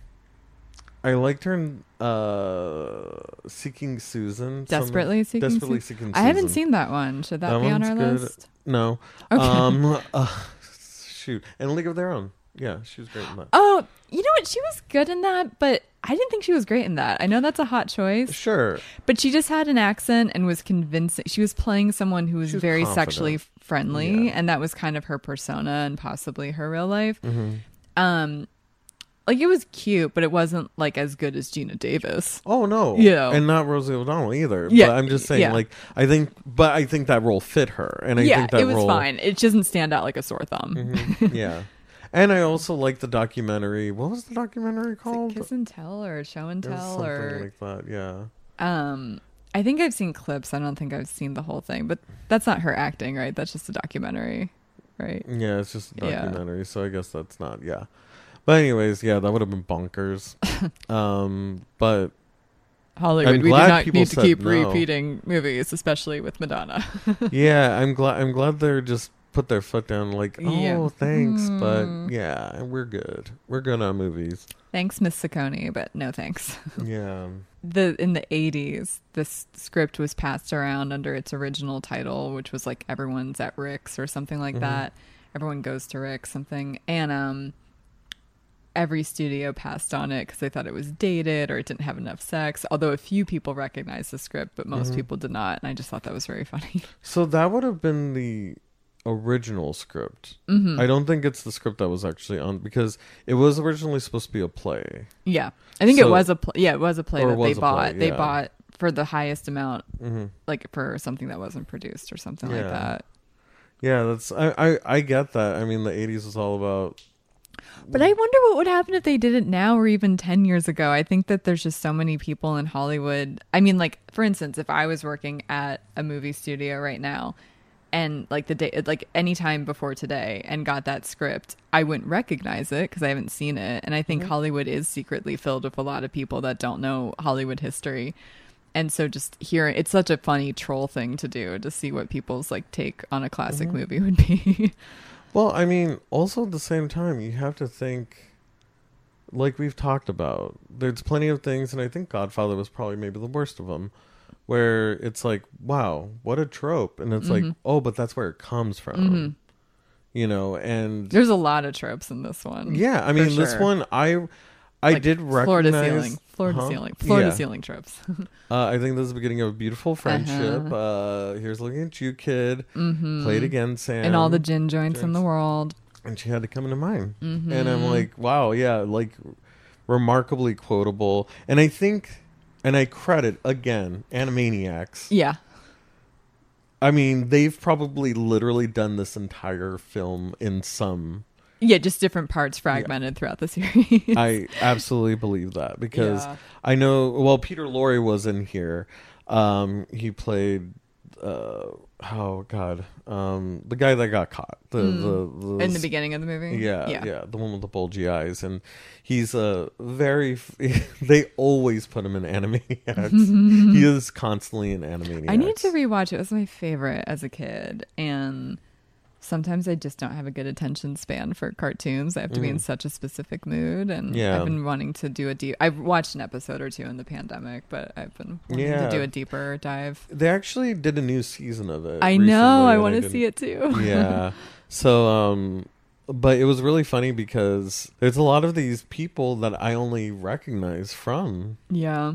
I liked her in uh, Seeking Susan. some-
Desperately seeking.
Desperately
Su-
Seeking Susan.
I haven't seen that one. Should that,
That
be on our
good.
list?
No.
Okay.
Um. [LAUGHS] Uh, shoot. And League of Their Own. Yeah, she was great in that.
oh, you know what? She was good in that, but I didn't think she was great in that. I know that's a hot choice,
Sure.
but she just had an accent and was convincing. She was playing someone who was,
was
very
confident.
sexually friendly,
Yeah.
and that was kind of her persona and possibly her real life.
hmm
Um, like it was cute, but it wasn't like as good as Geena Davis.
Oh no.
Yeah.
And not Rosie O'Donnell either.
Yeah,
But I'm just saying,
yeah.
like, I think, but I think that role fit her, and I
yeah,
think that
it was
role,
fine. It doesn't stand out like a sore thumb.
Mhm. [LAUGHS] yeah. And I also like the documentary. What was the documentary called?
Kiss and Tell or Show and Tell
something
or
like that. Yeah.
um I think I've seen clips. I don't think I've seen the whole thing, but that's not her acting, right? That's just a documentary, right?
Yeah, it's just a
Yeah.
documentary, so I guess that's not. Yeah. But anyways, yeah, that would have been bonkers. [LAUGHS] um, but
Hollywood,
I'm
we do not need to keep
no.
repeating movies, especially with Madonna. [LAUGHS]
yeah, I'm glad. I'm glad they're just put their foot down. Like, oh,
Yeah.
thanks,
Mm.
but yeah, we're good. We're good on movies.
thanks, Miss Ciccone, but no thanks. [LAUGHS]
Yeah.
the in the 80s this script was passed around under its original title which was like everyone's at rick's or something like
Mhm.
that everyone goes to rick's something and um every studio passed on it because they thought it was dated or it didn't have enough sex although a few people recognized the script but most
Mhm.
people did not and i just thought that was very funny [LAUGHS]
So that would have been the original script.
hmm
I don't think it's the script that was actually on because it was originally supposed to be a play.
yeah i think it was a play. yeah it was a play that they
a play,
bought they bought for the highest amount
hmm
like for something that wasn't produced or something like that
Yeah, that's I, I I get that. I mean, the '80s was all about
But I wonder what would happen if they did it now or even 10 years ago. I think that there's just so many people in Hollywood. I mean, like, for instance, if I was working at a movie studio right now and like the day, like any time before today and got that script, I wouldn't recognize it because I haven't seen it. And I think mm-hmm. Hollywood is secretly filled with a lot of people that don't know Hollywood history. And so just hearing it's such a funny troll thing to do to see what people's like take on a classic mm-hmm. movie would be. [LAUGHS]
Well, I mean, also at the same time, you have to think, like we've talked about, there's plenty of things, and I think Godfather was probably maybe the worst of them, where it's like, wow, what a trope. And it's like,
Mhm.
oh, but that's where it comes from.
Mhm.
You know, and
There's a lot of tropes in this one.
yeah, I mean, this one, I. I
Like
did
floor to
recognize
ceiling, floor to
Huh?
ceiling, floor
Yeah.
to ceiling trips. [LAUGHS]
Uh, I think this is the beginning of a beautiful friendship.
Uh-huh.
uh here's looking at you, kid.
hmm
Play it again, Sam.
and all the gin joints in the world.
and she had to come into mine.
hmm
and I'm like, wow, yeah, like remarkably quotable. And I think, and I credit again, Animaniacs.
yeah,
I mean, they've probably literally done this entire film in some.
Yeah, just different parts fragmented throughout the series.
I absolutely believe that because
Yeah.
I know. Well, Peter Lorre was in here. Um, he played. Uh, oh God, um, the guy that got caught. The
Mm.
the, the
in the beginning of the movie.
Yeah, yeah, the one with the bulgy eyes, and he's a very. f- [LAUGHS] they always put him in Animaniacs. [LAUGHS] he [LAUGHS] is constantly in Animaniacs.
I need to rewatch it. It was my favorite as a kid, and sometimes I just don't have a good attention span for cartoons. I have to be in
Mhm.
such a specific mood, and
Yeah.
I've been wanting to do a deep. I've watched an episode or two in the pandemic, but I've been wanting
Yeah.
to do a deeper dive.
They actually did a new season of it.
I know. I want to see it too. [LAUGHS]
yeah. So, um, but it was really funny because there's a lot of these people that I only recognize from,
yeah.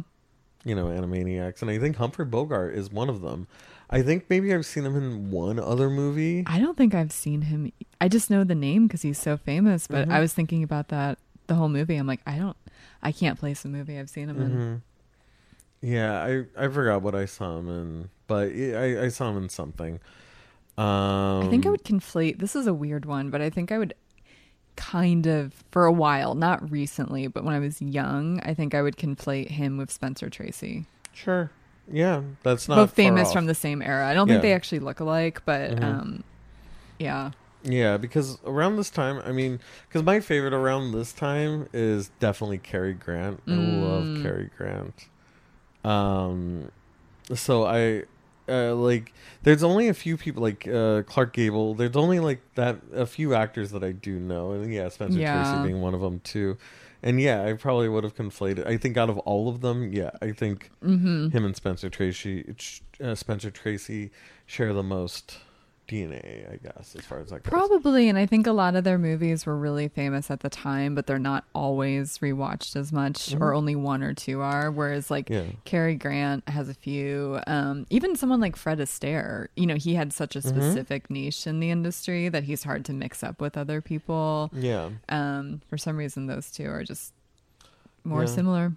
you know, Animaniacs, and I think Humphrey Bogart is one of them. I think maybe I've seen him in one other movie.
I don't think I've seen him. I just know the name because he's so famous. But
Mhm.
I was thinking about that the whole movie. I'm like, I don't, I can't place a movie I've seen him in.
hmm Yeah, I I forgot what I saw him in, but I I saw him in something. Um,
I think I would conflate. This is a weird one, but I think I would kind of for a while, not recently, but when I was young, I think I would conflate him with Spencer Tracy.
Sure. Yeah, that's not
Both famous
off.
from the same era. I don't think they actually look alike, but
Mhm.
um, yeah.
Yeah, because around this time, I mean, because my favorite around this time is definitely Cary Grant. I love
Mm.
Cary Grant. Um, so I uh, like. There's only a few people like uh, Clark Gable. There's only like that a few actors that I do know, and yeah, Spencer
Yeah.
Tracy being one of them too. And yeah, I probably would have conflated. I think out of all of them, yeah, I think
hmm
him and Spencer Tracy, uh, Spencer Tracy share the most DNA, I guess, as far as that goes.
Probably, and I think a lot of their movies were really famous at the time, but they're not always rewatched as much, or only one or two are. Whereas, like
Mm-hmm. Yeah.
Cary Grant has a few. Um, even someone like Fred Astaire, you know, he had such a
Mm-hmm.
specific niche in the industry that he's hard to mix up with other people.
Yeah.
Um, for some reason, those two are just more
Yeah.
similar.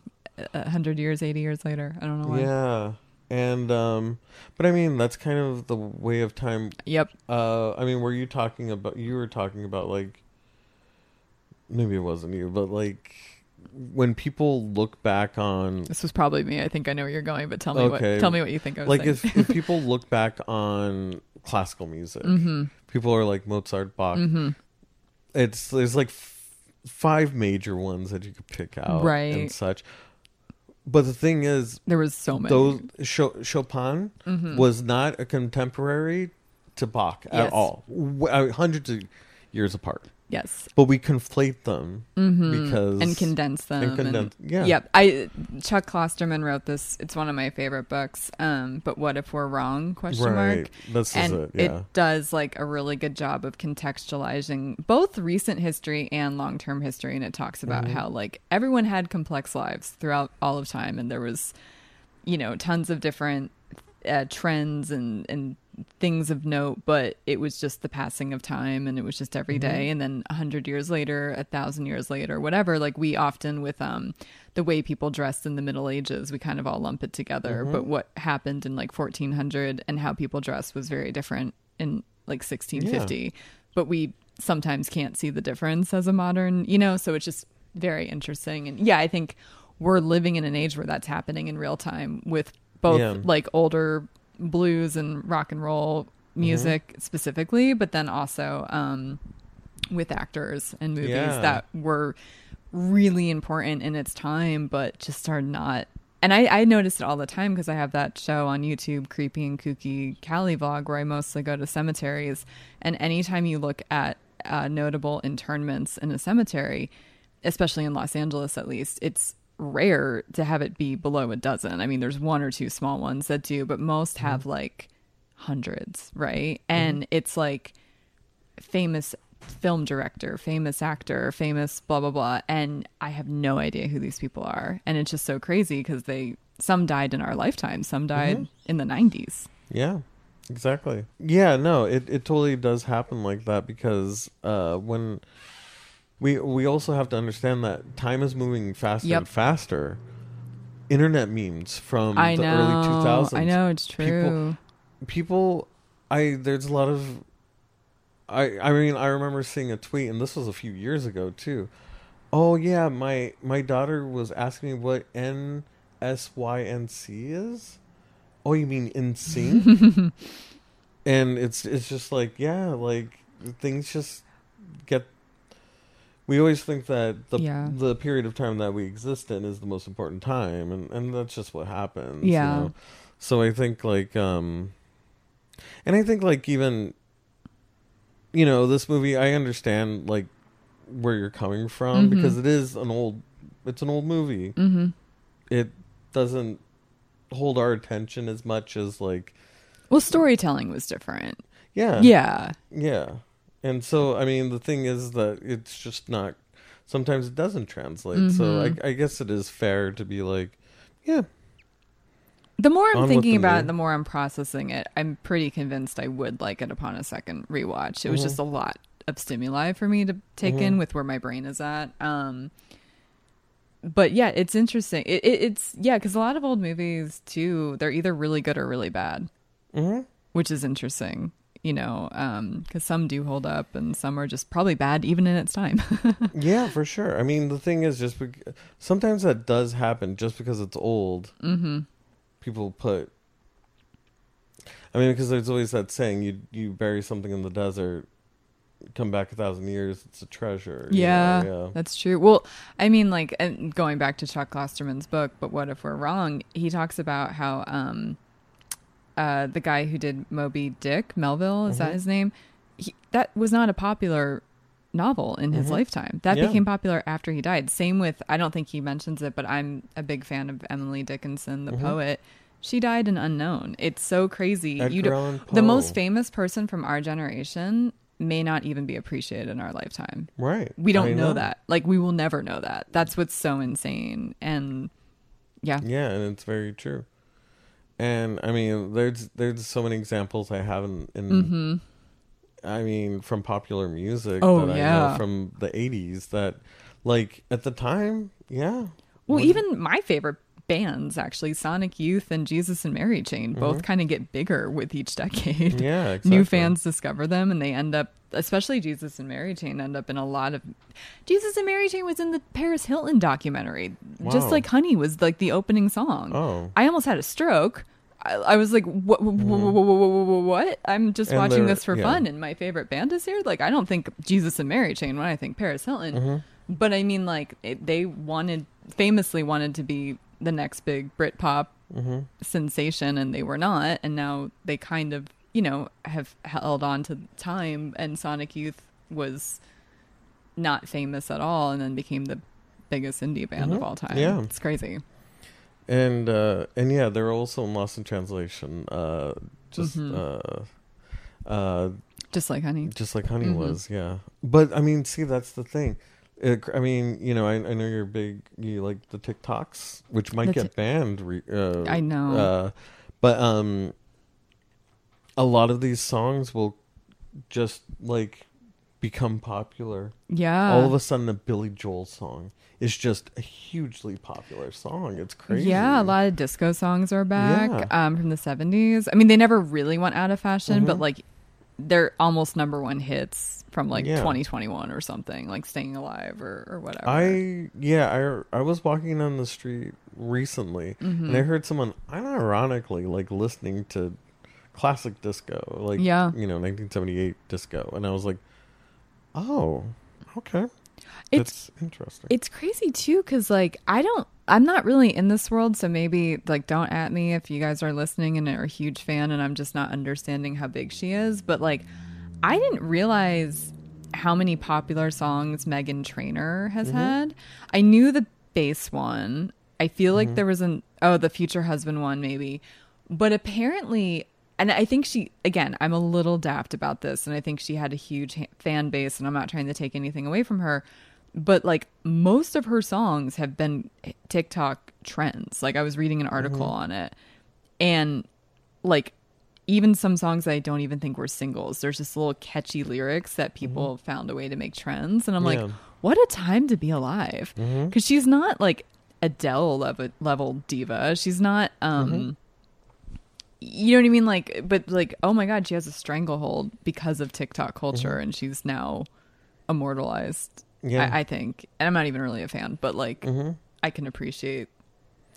A hundred years, eighty years later, I don't know why.
Yeah. And um but I mean that's kind of the way of time
Yep.
uh I mean were you talking about you were talking about like maybe it wasn't you, but like when people look back on
This was probably me. I think I know where you're going, but tell me
Okay.
what tell me what you think I was
like if if people look back on classical music,
mm-hmm.
people are like Mozart, Bach.
Mm-hmm.
It's there's like f- five major ones that you could pick out
Right.
and such. But the thing is,
There was so many.
those Cho- Chopin
Mhm.
was not a contemporary to Bach at
Yes.
all, w- uh, hundreds of years apart.
Yes.
But we conflate them
Mm-hmm.
because
and condense them.
and condense. yeah,
Yep. I Chuck Klosterman wrote this. It's one of my favorite books. Um, but what if we're wrong? Question
right.
mark.
This
and
is it. Yeah,
does like a really good job of contextualizing both recent history and long-term history and it talks about
Mhm.
how like everyone had complex lives throughout all of time and there was you know tons of different uh, trends and and things of note but it was just the passing of time and it was just every
Mm-hmm.
day and then a hundred years later a thousand years later whatever like we often with um the way people dressed in the middle ages we kind of all lump it together
Mm-hmm.
but what happened in like 1400 and how people dressed was very different in like 1650 but we sometimes can't see the difference as a modern you know so it's just very interesting and yeah i think we're living in an age where that's happening in real time with both
Yeah.
like older blues and rock and roll music specifically but then also um with actors and movies
Yeah.
that were really important in its time but just are not and I, I notice it all the time because I have that show on YouTube, Creepy and Kooky Cali Vlog, where I mostly go to cemeteries. And anytime you look at uh, notable internments in a cemetery, especially in Los Angeles at least, it's rare to have it be below a dozen. I mean, there's one or two small ones that do, but most have mm-hmm. like hundreds, right? Mm-hmm. And it's like famous film director, famous actor, famous blah blah blah, and I have no idea who these people are, and it's just so crazy because they some died in our lifetime, some died mm-hmm. in the nineties.
yeah, exactly. Yeah, no, it it totally does happen like that because uh, when we we also have to understand that time is moving faster
Yep.
and faster. Internet memes from
I
the
know,
early two thousands.
I know it's true.
people i there's a lot of i i mean i remember seeing a tweet and this was a few years ago too oh yeah my my daughter was asking me what n-s-y-n-c is oh you mean in sync [LAUGHS] and it's it's just like yeah like things just get we always think that the
Yeah.
the period of time that we exist in is the most important time and and that's just what happens you
Yeah.
know? so i think like um and i think like even you know this movie i understand like where you're coming from
Mhm.
because it is an old it's an old movie
hmm
it doesn't hold our attention as much as like
Well, storytelling was different.
yeah
Yeah,
yeah and so i mean the thing is that it's just not sometimes it doesn't translate so
Mhm.
I, I guess it is fair to be like yeah
The more I'm thinking about it, the more I'm processing it. I'm pretty convinced I would like it upon a second rewatch. It was
Mhm.
just a lot of stimuli for me to take
Mhm.
in with where my brain is at. Um, but yeah, it's interesting. It, it, it's yeah, because a lot of old movies too, they're either really good or really bad,
hmm
which is interesting. You know, because some do hold up and some are just probably bad even in its time. [LAUGHS]
yeah for sure i mean the thing is just bec- sometimes that does happen just because it's old
hmm
people put i mean because there's always that saying you you bury something in the desert come back a thousand years it's a treasure
Yeah,
know?
that's true. Well, I mean, like, and going back to Chuck Klosterman's book, but what if we're wrong? He talks about how um, uh, the guy who did Moby Dick, Melville, is that
Mhm.
his name? He, that was not a popular novel in his
Mhm.
lifetime. That
Yeah.
became popular after he died. Same with, I don't think he mentions it, but I'm a big fan of Emily Dickinson, the
Mhm.
poet. she died an unknown. It's so crazy.
Edgar
you do, the most famous person from our generation may not even be appreciated in our lifetime.
Right.
We don't
I
know. that. Like we will never know that. That's what's so insane. And yeah.
Yeah, and it's very true. And I mean, there's there's so many examples I have in, in
Mhm.
I mean, from popular music
Oh,
that I
yeah.
know from the '80s that, like, at the time, yeah.
Well, even my favorite bands actually, Sonic Youth and Jesus and Mary Chain, both kind of get bigger with each decade.
Mm-hmm. Yeah, [LAUGHS] exactly.
New fans discover them and they end up especially Jesus and Mary Chain end up in a lot of Jesus and Mary Chain was in the Paris Hilton documentary. Just like Honey was like the opening song.
Oh,
I almost had a stroke. I, I was like, what, what, what? I'm just
Mm-hmm. And
watching this for
yeah.
fun, and my favorite band is here. Like, I don't think Jesus and Mary Chain when I think Paris Hilton,
Mm-hmm.
but I mean, like, it, they wanted, famously wanted to be the next big Britpop
mm-hmm.
sensation, and they were not. And now they kind of, you know, have held on to time, and Sonic Youth was not famous at all, and then became the biggest indie band of
Mhm.
all time.
Yeah.
It's crazy.
and uh, and yeah, they're also in Lost in Translation. Uh, just
Mhm.
uh, uh,
Just like Honey.
just like Honey
Mhm.
was, yeah. But I mean, see, that's the thing. It, I mean, you know, I, I know you're big. You like the TikToks, which might
The
get
Tik-
banned. Re, uh,
I know.
uh, but um, a lot of these songs will just like become popular.
Yeah.
All of a sudden, a Billy Joel song is just a hugely popular song. It's crazy.
Yeah, a lot of disco songs are back
Yeah.
um, from the 70s. I mean, they never really went out of fashion, but
Mhm.
like they're almost number one hits from like
Yeah.
2021 or something, like Staying Alive or, or whatever.
I yeah, I I was walking down the street recently
Mhm.
and I heard someone unironically like listening to classic disco, like
Yeah.
you know, 1978 disco, and I was like, oh, okay,
It's
that's interesting.
it's crazy too cuz like I don't I'm not really in this world, so maybe like don't at me if you guys are listening and are a huge fan and I'm just not understanding how big she is, but like I didn't realize how many popular songs Meghan Trainor has
Mm-hmm.
had. I knew the bass one. I feel like
Mm-hmm.
there was an oh the future husband one maybe, but apparently. And I think she, again, I'm a little daft about this, and I think she had a huge ha- fan base, and I'm not trying to take anything away from her, but like most of her songs have been TikTok trends. Like I was reading an article
Mm-hmm.
on it, and like even some songs I don't even think were singles. There's just little catchy lyrics that people found a way to make trends, and I'm
Mm-hmm. Yeah.
like, what a time to be alive. Because she's not like Adele level level diva. She's not. um
Mm-hmm.
You know what I mean? Like, but like, oh my god, she has a stranglehold because of TikTok culture,
Mm-hmm.
and she's now immortalized.
Yeah.
I, I think, and I'm not even really a fan, but like,
hmm
I can appreciate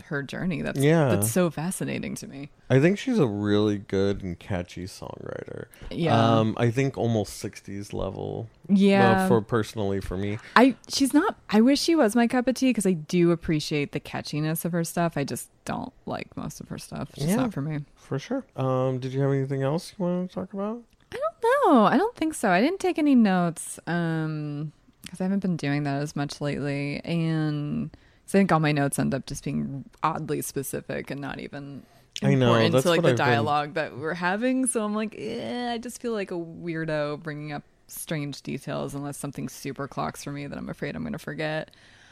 her journey. That's
Yeah.
that's so fascinating to me.
I think she's a really good and catchy songwriter.
Yeah,
Um, I think almost 60s level.
yeah.
uh, for personally for me.
I she's not. I wish she was my cup of tea because I do appreciate the catchiness of her stuff. I just don't like most of her stuff. It's
Yeah.
not for me.
For sure. Um, did you have anything else you want to talk about?
I don't know. I don't think so. I didn't take any notes um because I haven't been doing that as much lately, and 'cause I think all my notes end up just being oddly specific and not even.
I know,
important
that's
to like
what
the
I've been-
dialogue that we're having. So I'm like, eh, I just feel like a weirdo bringing up strange details unless something super clocks for me that I'm afraid I'm going to forget.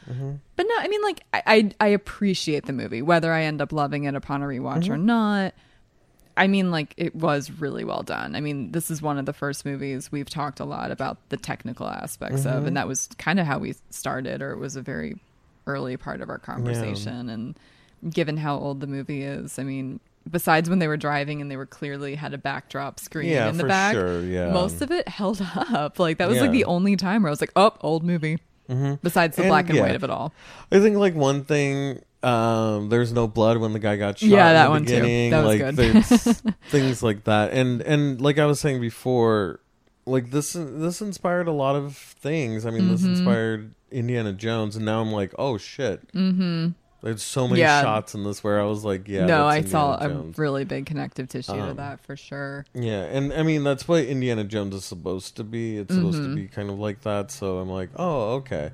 Mm-hmm.
But no, I mean, like I, I I appreciate the movie, whether I end up loving it upon a rewatch or
Mm-hmm.
not. I mean, like it was really well done. I mean, this is one of the first movies we've talked a lot about the technical aspects of, and that was kind of how we started, or it was a very early part of our conversation. And given how old the movie is, I mean, besides when they were driving and they were clearly had a backdrop screen
Yeah,
in the back,
sure. Yeah.
most of it held up. [LAUGHS] Like that was like the only time where I was like, oh, old movie.
hmm
Besides the
And,
black and
yeah.
white of it all.
I think like one thing. Um, there's no blood when the guy got shot.
Yeah, that one too.
beginning.
That was
like,
good.
There's [LAUGHS] things like that, and and like I was saying before, like this this inspired a lot of things. I mean, this
Mhm.
inspired Indiana Jones, and now I'm like, oh shit.
Mm-hmm.
There's so many
Yeah.
shots in this where I was like, yeah.
no, I saw
Indiana
a really big connective tissue to
Um,
that for sure.
Yeah, and I mean that's what Indiana Jones is supposed to be. It's supposed to
Mhm.
be kind of like that. So I'm like, oh, okay,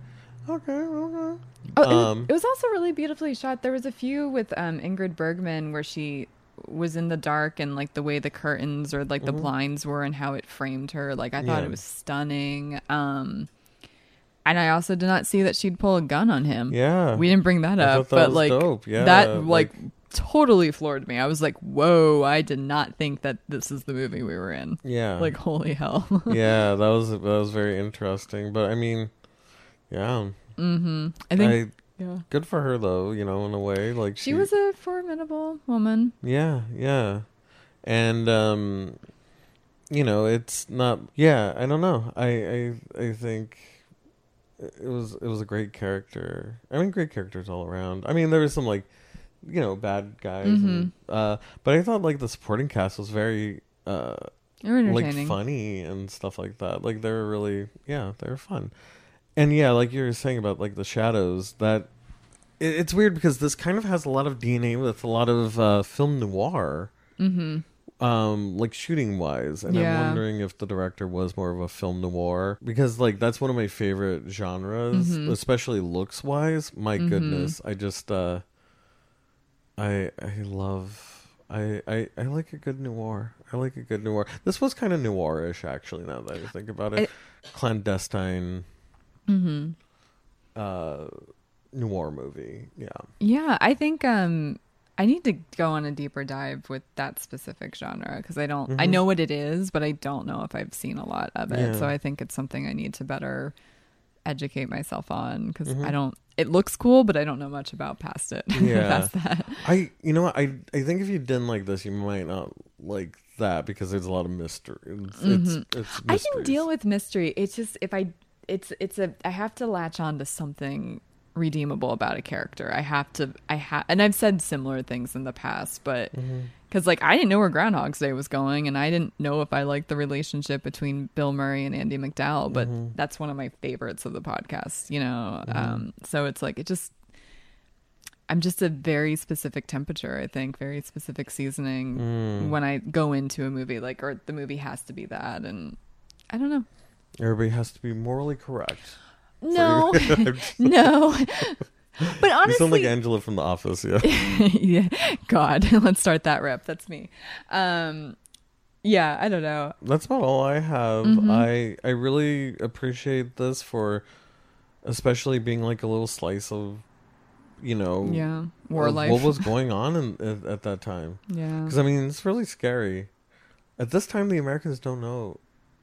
okay, okay.
Oh, it, was-
Um,
it was also really beautifully shot. There was a few with um, Ingrid Bergman where she was in the dark and like the way the curtains or like the
Mhm.
blinds were and how it framed her. Like I thought
Yeah.
it was stunning. Um and I also did not see that she'd pull a gun on him.
Yeah.
We didn't bring that
I
up,
that
but
was
like
dope. Yeah,
that like,
like-
totally floored me. I was like, "Whoa, I did not think that this is the movie we were in."
yeah.
Like holy hell. [LAUGHS]
yeah, that was that was very interesting. But I mean, yeah,
mhm. I think
I,
yeah.
good for her though. You know, in a way, like
She was a formidable woman.
Yeah, yeah. And um you know, it's not yeah, I don't know. I I I think it was it was a great character. I mean great characters all around. I mean there was some like you know, bad guys and, uh but I thought like the supporting cast was very uh like funny and stuff like that. Like they were really yeah, they were fun. And yeah, like you were saying about like the shadows, that it, it's weird because this kind of has a lot of DNA with a lot of uh, film noir,
Mhm.
Um, like shooting wise. And
Yeah.
I'm wondering if the director was more of a film noir because like that's one of my favorite genres,
Mhm.
especially looks wise. My
Mhm.
goodness, I just uh, I I love. I, I, I like a good noir. I like a good noir. This was kind of noirish, actually. Now that I think about it, clandestine
Mhm.
uh, noir movie. Yeah,
Yeah, I think um I need to go on a deeper dive with that specific genre because I don't I
Mhm.
know what it is, but I don't know if I've seen a lot of it.
Yeah.
So I think it's something I need to better educate myself on because
Mhm.
I don't it looks cool, but I don't know much about past it. [LAUGHS]
Yeah.
past that.
I you know what I I think if you didn't like this, you might not like that because there's a lot of mystery. It's, it's, it's
Mm-hmm. I can deal with mystery. It's just if I it's it's a I have to latch on to something redeemable about a character. I have to I have and I've said similar things in the past, but
Mm-hmm.
cuz like I didn't know where Groundhog's Day was going and I didn't know if I liked the relationship between Bill Murray and Andie MacDowell, but
Mm-hmm.
that's one of my favorites of the podcast, you know. Um so it's like it just I'm just a very specific temperature, I think, very specific seasoning
Mm.
when I go into a movie like or the movie has to be that and I don't know.
Everybody has to be morally correct.
No, [LAUGHS] no. [LAUGHS] But
you
honestly,
sound like Angela from The Office. Yeah. [LAUGHS]
yeah, God, let's start that rep. That's me. Um, yeah, I don't know.
That's about all I have.
Mhm.
I I really appreciate this for, especially being like a little slice of, you know,
Yeah, war life.
What was going on in, at, at that time?
yeah,
Because I mean, it's really scary. At this time, the Americans don't know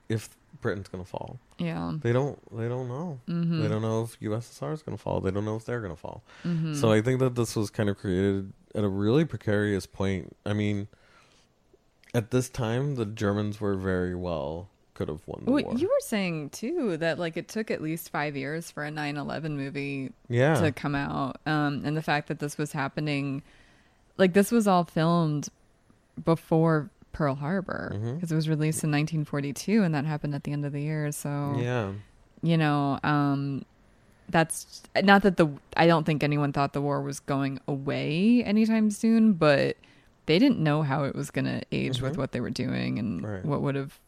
if Britain's gonna fall.
Yeah.
They don't. They don't know.
Mm-hmm.
They don't know if USSR is gonna fall. They don't know if they're gonna fall.
Mm-hmm.
So I think that this was kind of created at a really precarious point. I mean, at this time, the Germans were very well could have won the
Wait,
war.
you were saying too that like it took at least five years for a 9-11 movie
yeah,
to come out, um, and the fact that this was happening, like this was all filmed before Pearl Harbor because it was released in 1942, and that happened at the end of the year. So
yeah,
you know, um, that's not that the I don't think anyone thought the war was going away anytime soon, but they didn't know how it was going to age with
Mhm.
what they were doing and
Right.
what would have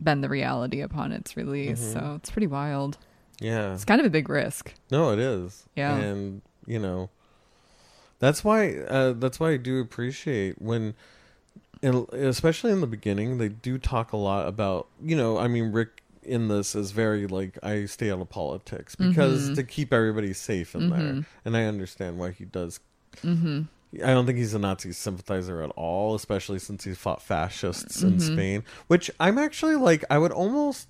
been the reality upon its release.
Mhm.
So it's pretty wild.
yeah.
It's kind of a big risk.
No, it is.
Yeah.
and you know, that's why. Uh, that's why I do appreciate when. In, especially in the beginning, they do talk a lot about, you know, I mean, Rick in this is very like, I stay out of politics because
Mhm.
to keep everybody safe in there.
Mhm.
And I understand why he does
hmm
I don't think he's a Nazi sympathizer at all, especially since he fought fascists in
Mhm.
Spain. Which I'm actually like, I would almost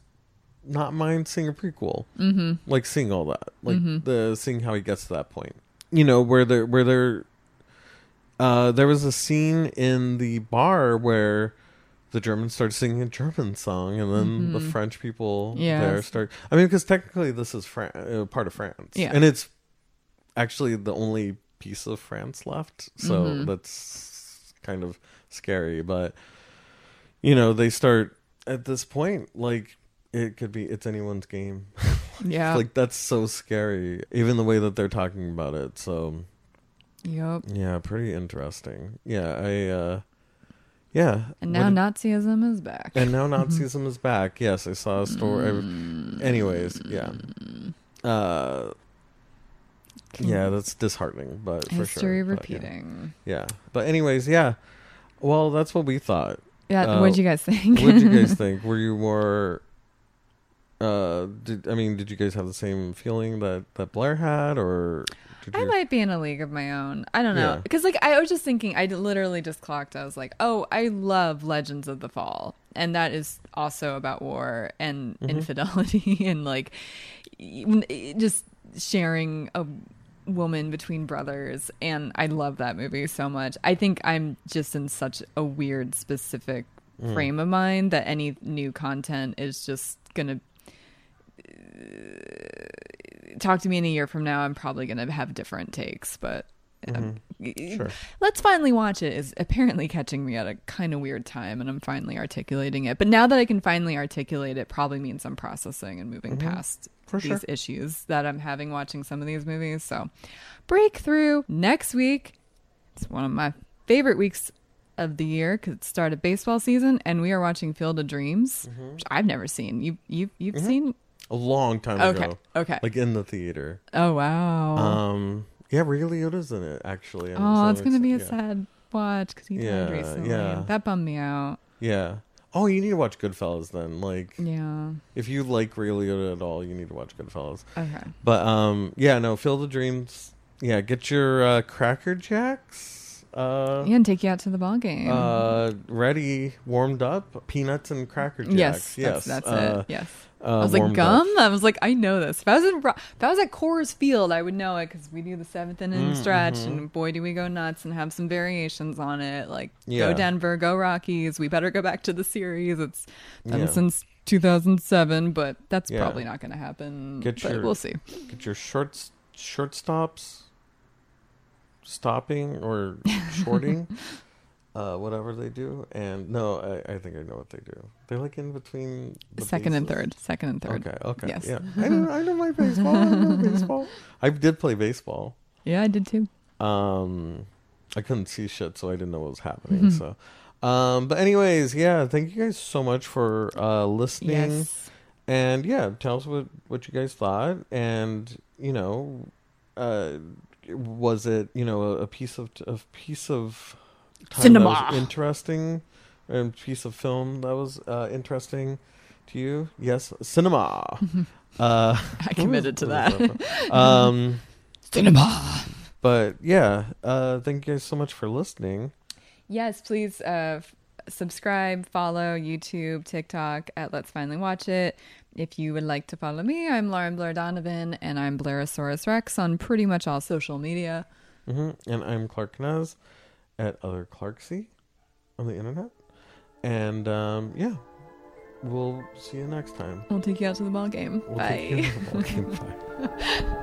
not mind seeing a prequel,
hmm
like seeing all that, like
Mhm.
the seeing how he gets to that point. You know, where there, where there, uh, there was a scene in the bar where the Germans started singing a German song, and then the
Mhm.
French people
Yes.
there start. I mean, because technically this is Fran- uh, part of France,
Yeah.
and it's actually the only piece of France left. So
Mhm.
that's kind of scary. But you know, they start at this point like it could be it's anyone's game. [LAUGHS]
Yeah.
like that's so scary. Even the way that they're talking about it. So
yep.
yeah, pretty interesting. Yeah, I uh yeah.
And now
did-
Nazism is back.
and now [LAUGHS] Nazism is back. Yes, I saw a story.
Mm.
Anyways, yeah. Uh yeah, that's disheartening, but for
History
sure. But, yeah.
repeating.
Yeah. But anyways, yeah. Well, that's what we thought.
Yeah,
Uh,
what'd you guys think?
What did you guys [LAUGHS] think? Were you more? Uh, did I mean? Did you guys have the same feeling that that Blair had, or
I
you?
might be in a league of my own. I don't know.
Yeah.
Because, like, I was just thinking, I literally just clocked. I was like, oh, I love Legends of the Fall. And that is also about war and
Mhm.
infidelity [LAUGHS] and, like, just sharing a woman between brothers. And I love that movie so much. I think I'm just in such a weird, specific
Mm.
frame of mind that any new content is just going to talk to me in a year from now, I'm probably going to have different takes. But um,
Mhm. Sure.
let's finally watch it is apparently catching me at a kind of weird time, and I'm finally articulating it. But now that I can finally articulate it, probably means I'm processing and moving
Mhm.
past
For
these
sure.
issues that I'm having watching some of these movies. So, breakthrough next week. It's one of my favorite weeks of the year because it started baseball season, and we are watching Field of Dreams,
Mhm.
which I've never seen. You you you've
Mhm.
seen?
A long time
Okay,
ago,
okay.
like in the theater.
oh wow.
Um, yeah, Ray Liotta's in it actually. I'm
oh,
so
it's gonna be a
yeah.
sad watch because he
Yeah,
died recently.
yeah.
That bummed me out.
Yeah. Oh, you need to watch Goodfellas then. Like,
Yeah.
if you like Ray Liotta at all, you need to watch Goodfellas.
Okay.
But um, yeah, no, Field of Dreams. Yeah, get your uh, Cracker Jacks. Uh,
Yeah, and take you out to the ball game.
uh, ready, warmed up, peanuts and Cracker Jacks.
yes,
yes,
that's, that's
uh,
it. Yes.
Uh,
I was like gum. I was like, I know this. If I was in, if I was at Coors Field, I would know it because we do the seventh inning
Mm,
stretch,
mhm.
and boy, do we go nuts and have some variations on it. Like,
Yeah.
go Denver, go Rockies. We better go back to the series. It's been
Yeah.
since 2007, but that's
Yeah.
probably not going to happen.
Get
but
your-
we'll see.
Get your shorts, shortstops, stopping or [LAUGHS] shorting, uh, whatever they do. And no, I, I think I know what they do. They're like in between the
Second and third. Second and third.
Okay, okay,
Yes.
yeah. I know, I know my [LAUGHS] baseball. I know baseball. I did play baseball.
Yeah, I did too.
Um, I couldn't see shit, so I didn't know what was happening. So, um, but anyways, yeah. Thank you guys so much for uh listening.
Yes.
And yeah, tell us what what you guys thought, and you know, uh, was it you know a, a piece of a piece of
Cinema.
that was interesting, and piece of film that was uh, interesting to you? Yes, cinema. [LAUGHS] uh,
I [LAUGHS] committed to
that. [LAUGHS] um,
Cinema.
but yeah, uh, thank you guys so much for listening.
Yes, please uh, f- subscribe, follow YouTube, TikTok at Let's Finally Watch It. If you would like to follow me, I'm Lauren Blair Donovan, and I'm Blairosaurus Rex on pretty much all social media.
hmm And I'm Clark Knez at Other Clarksy on the internet. And um, yeah, we'll see you next time.
I'll take you out to the ball game.
We'll
Bye.
take care of the ball game. Bye. [LAUGHS]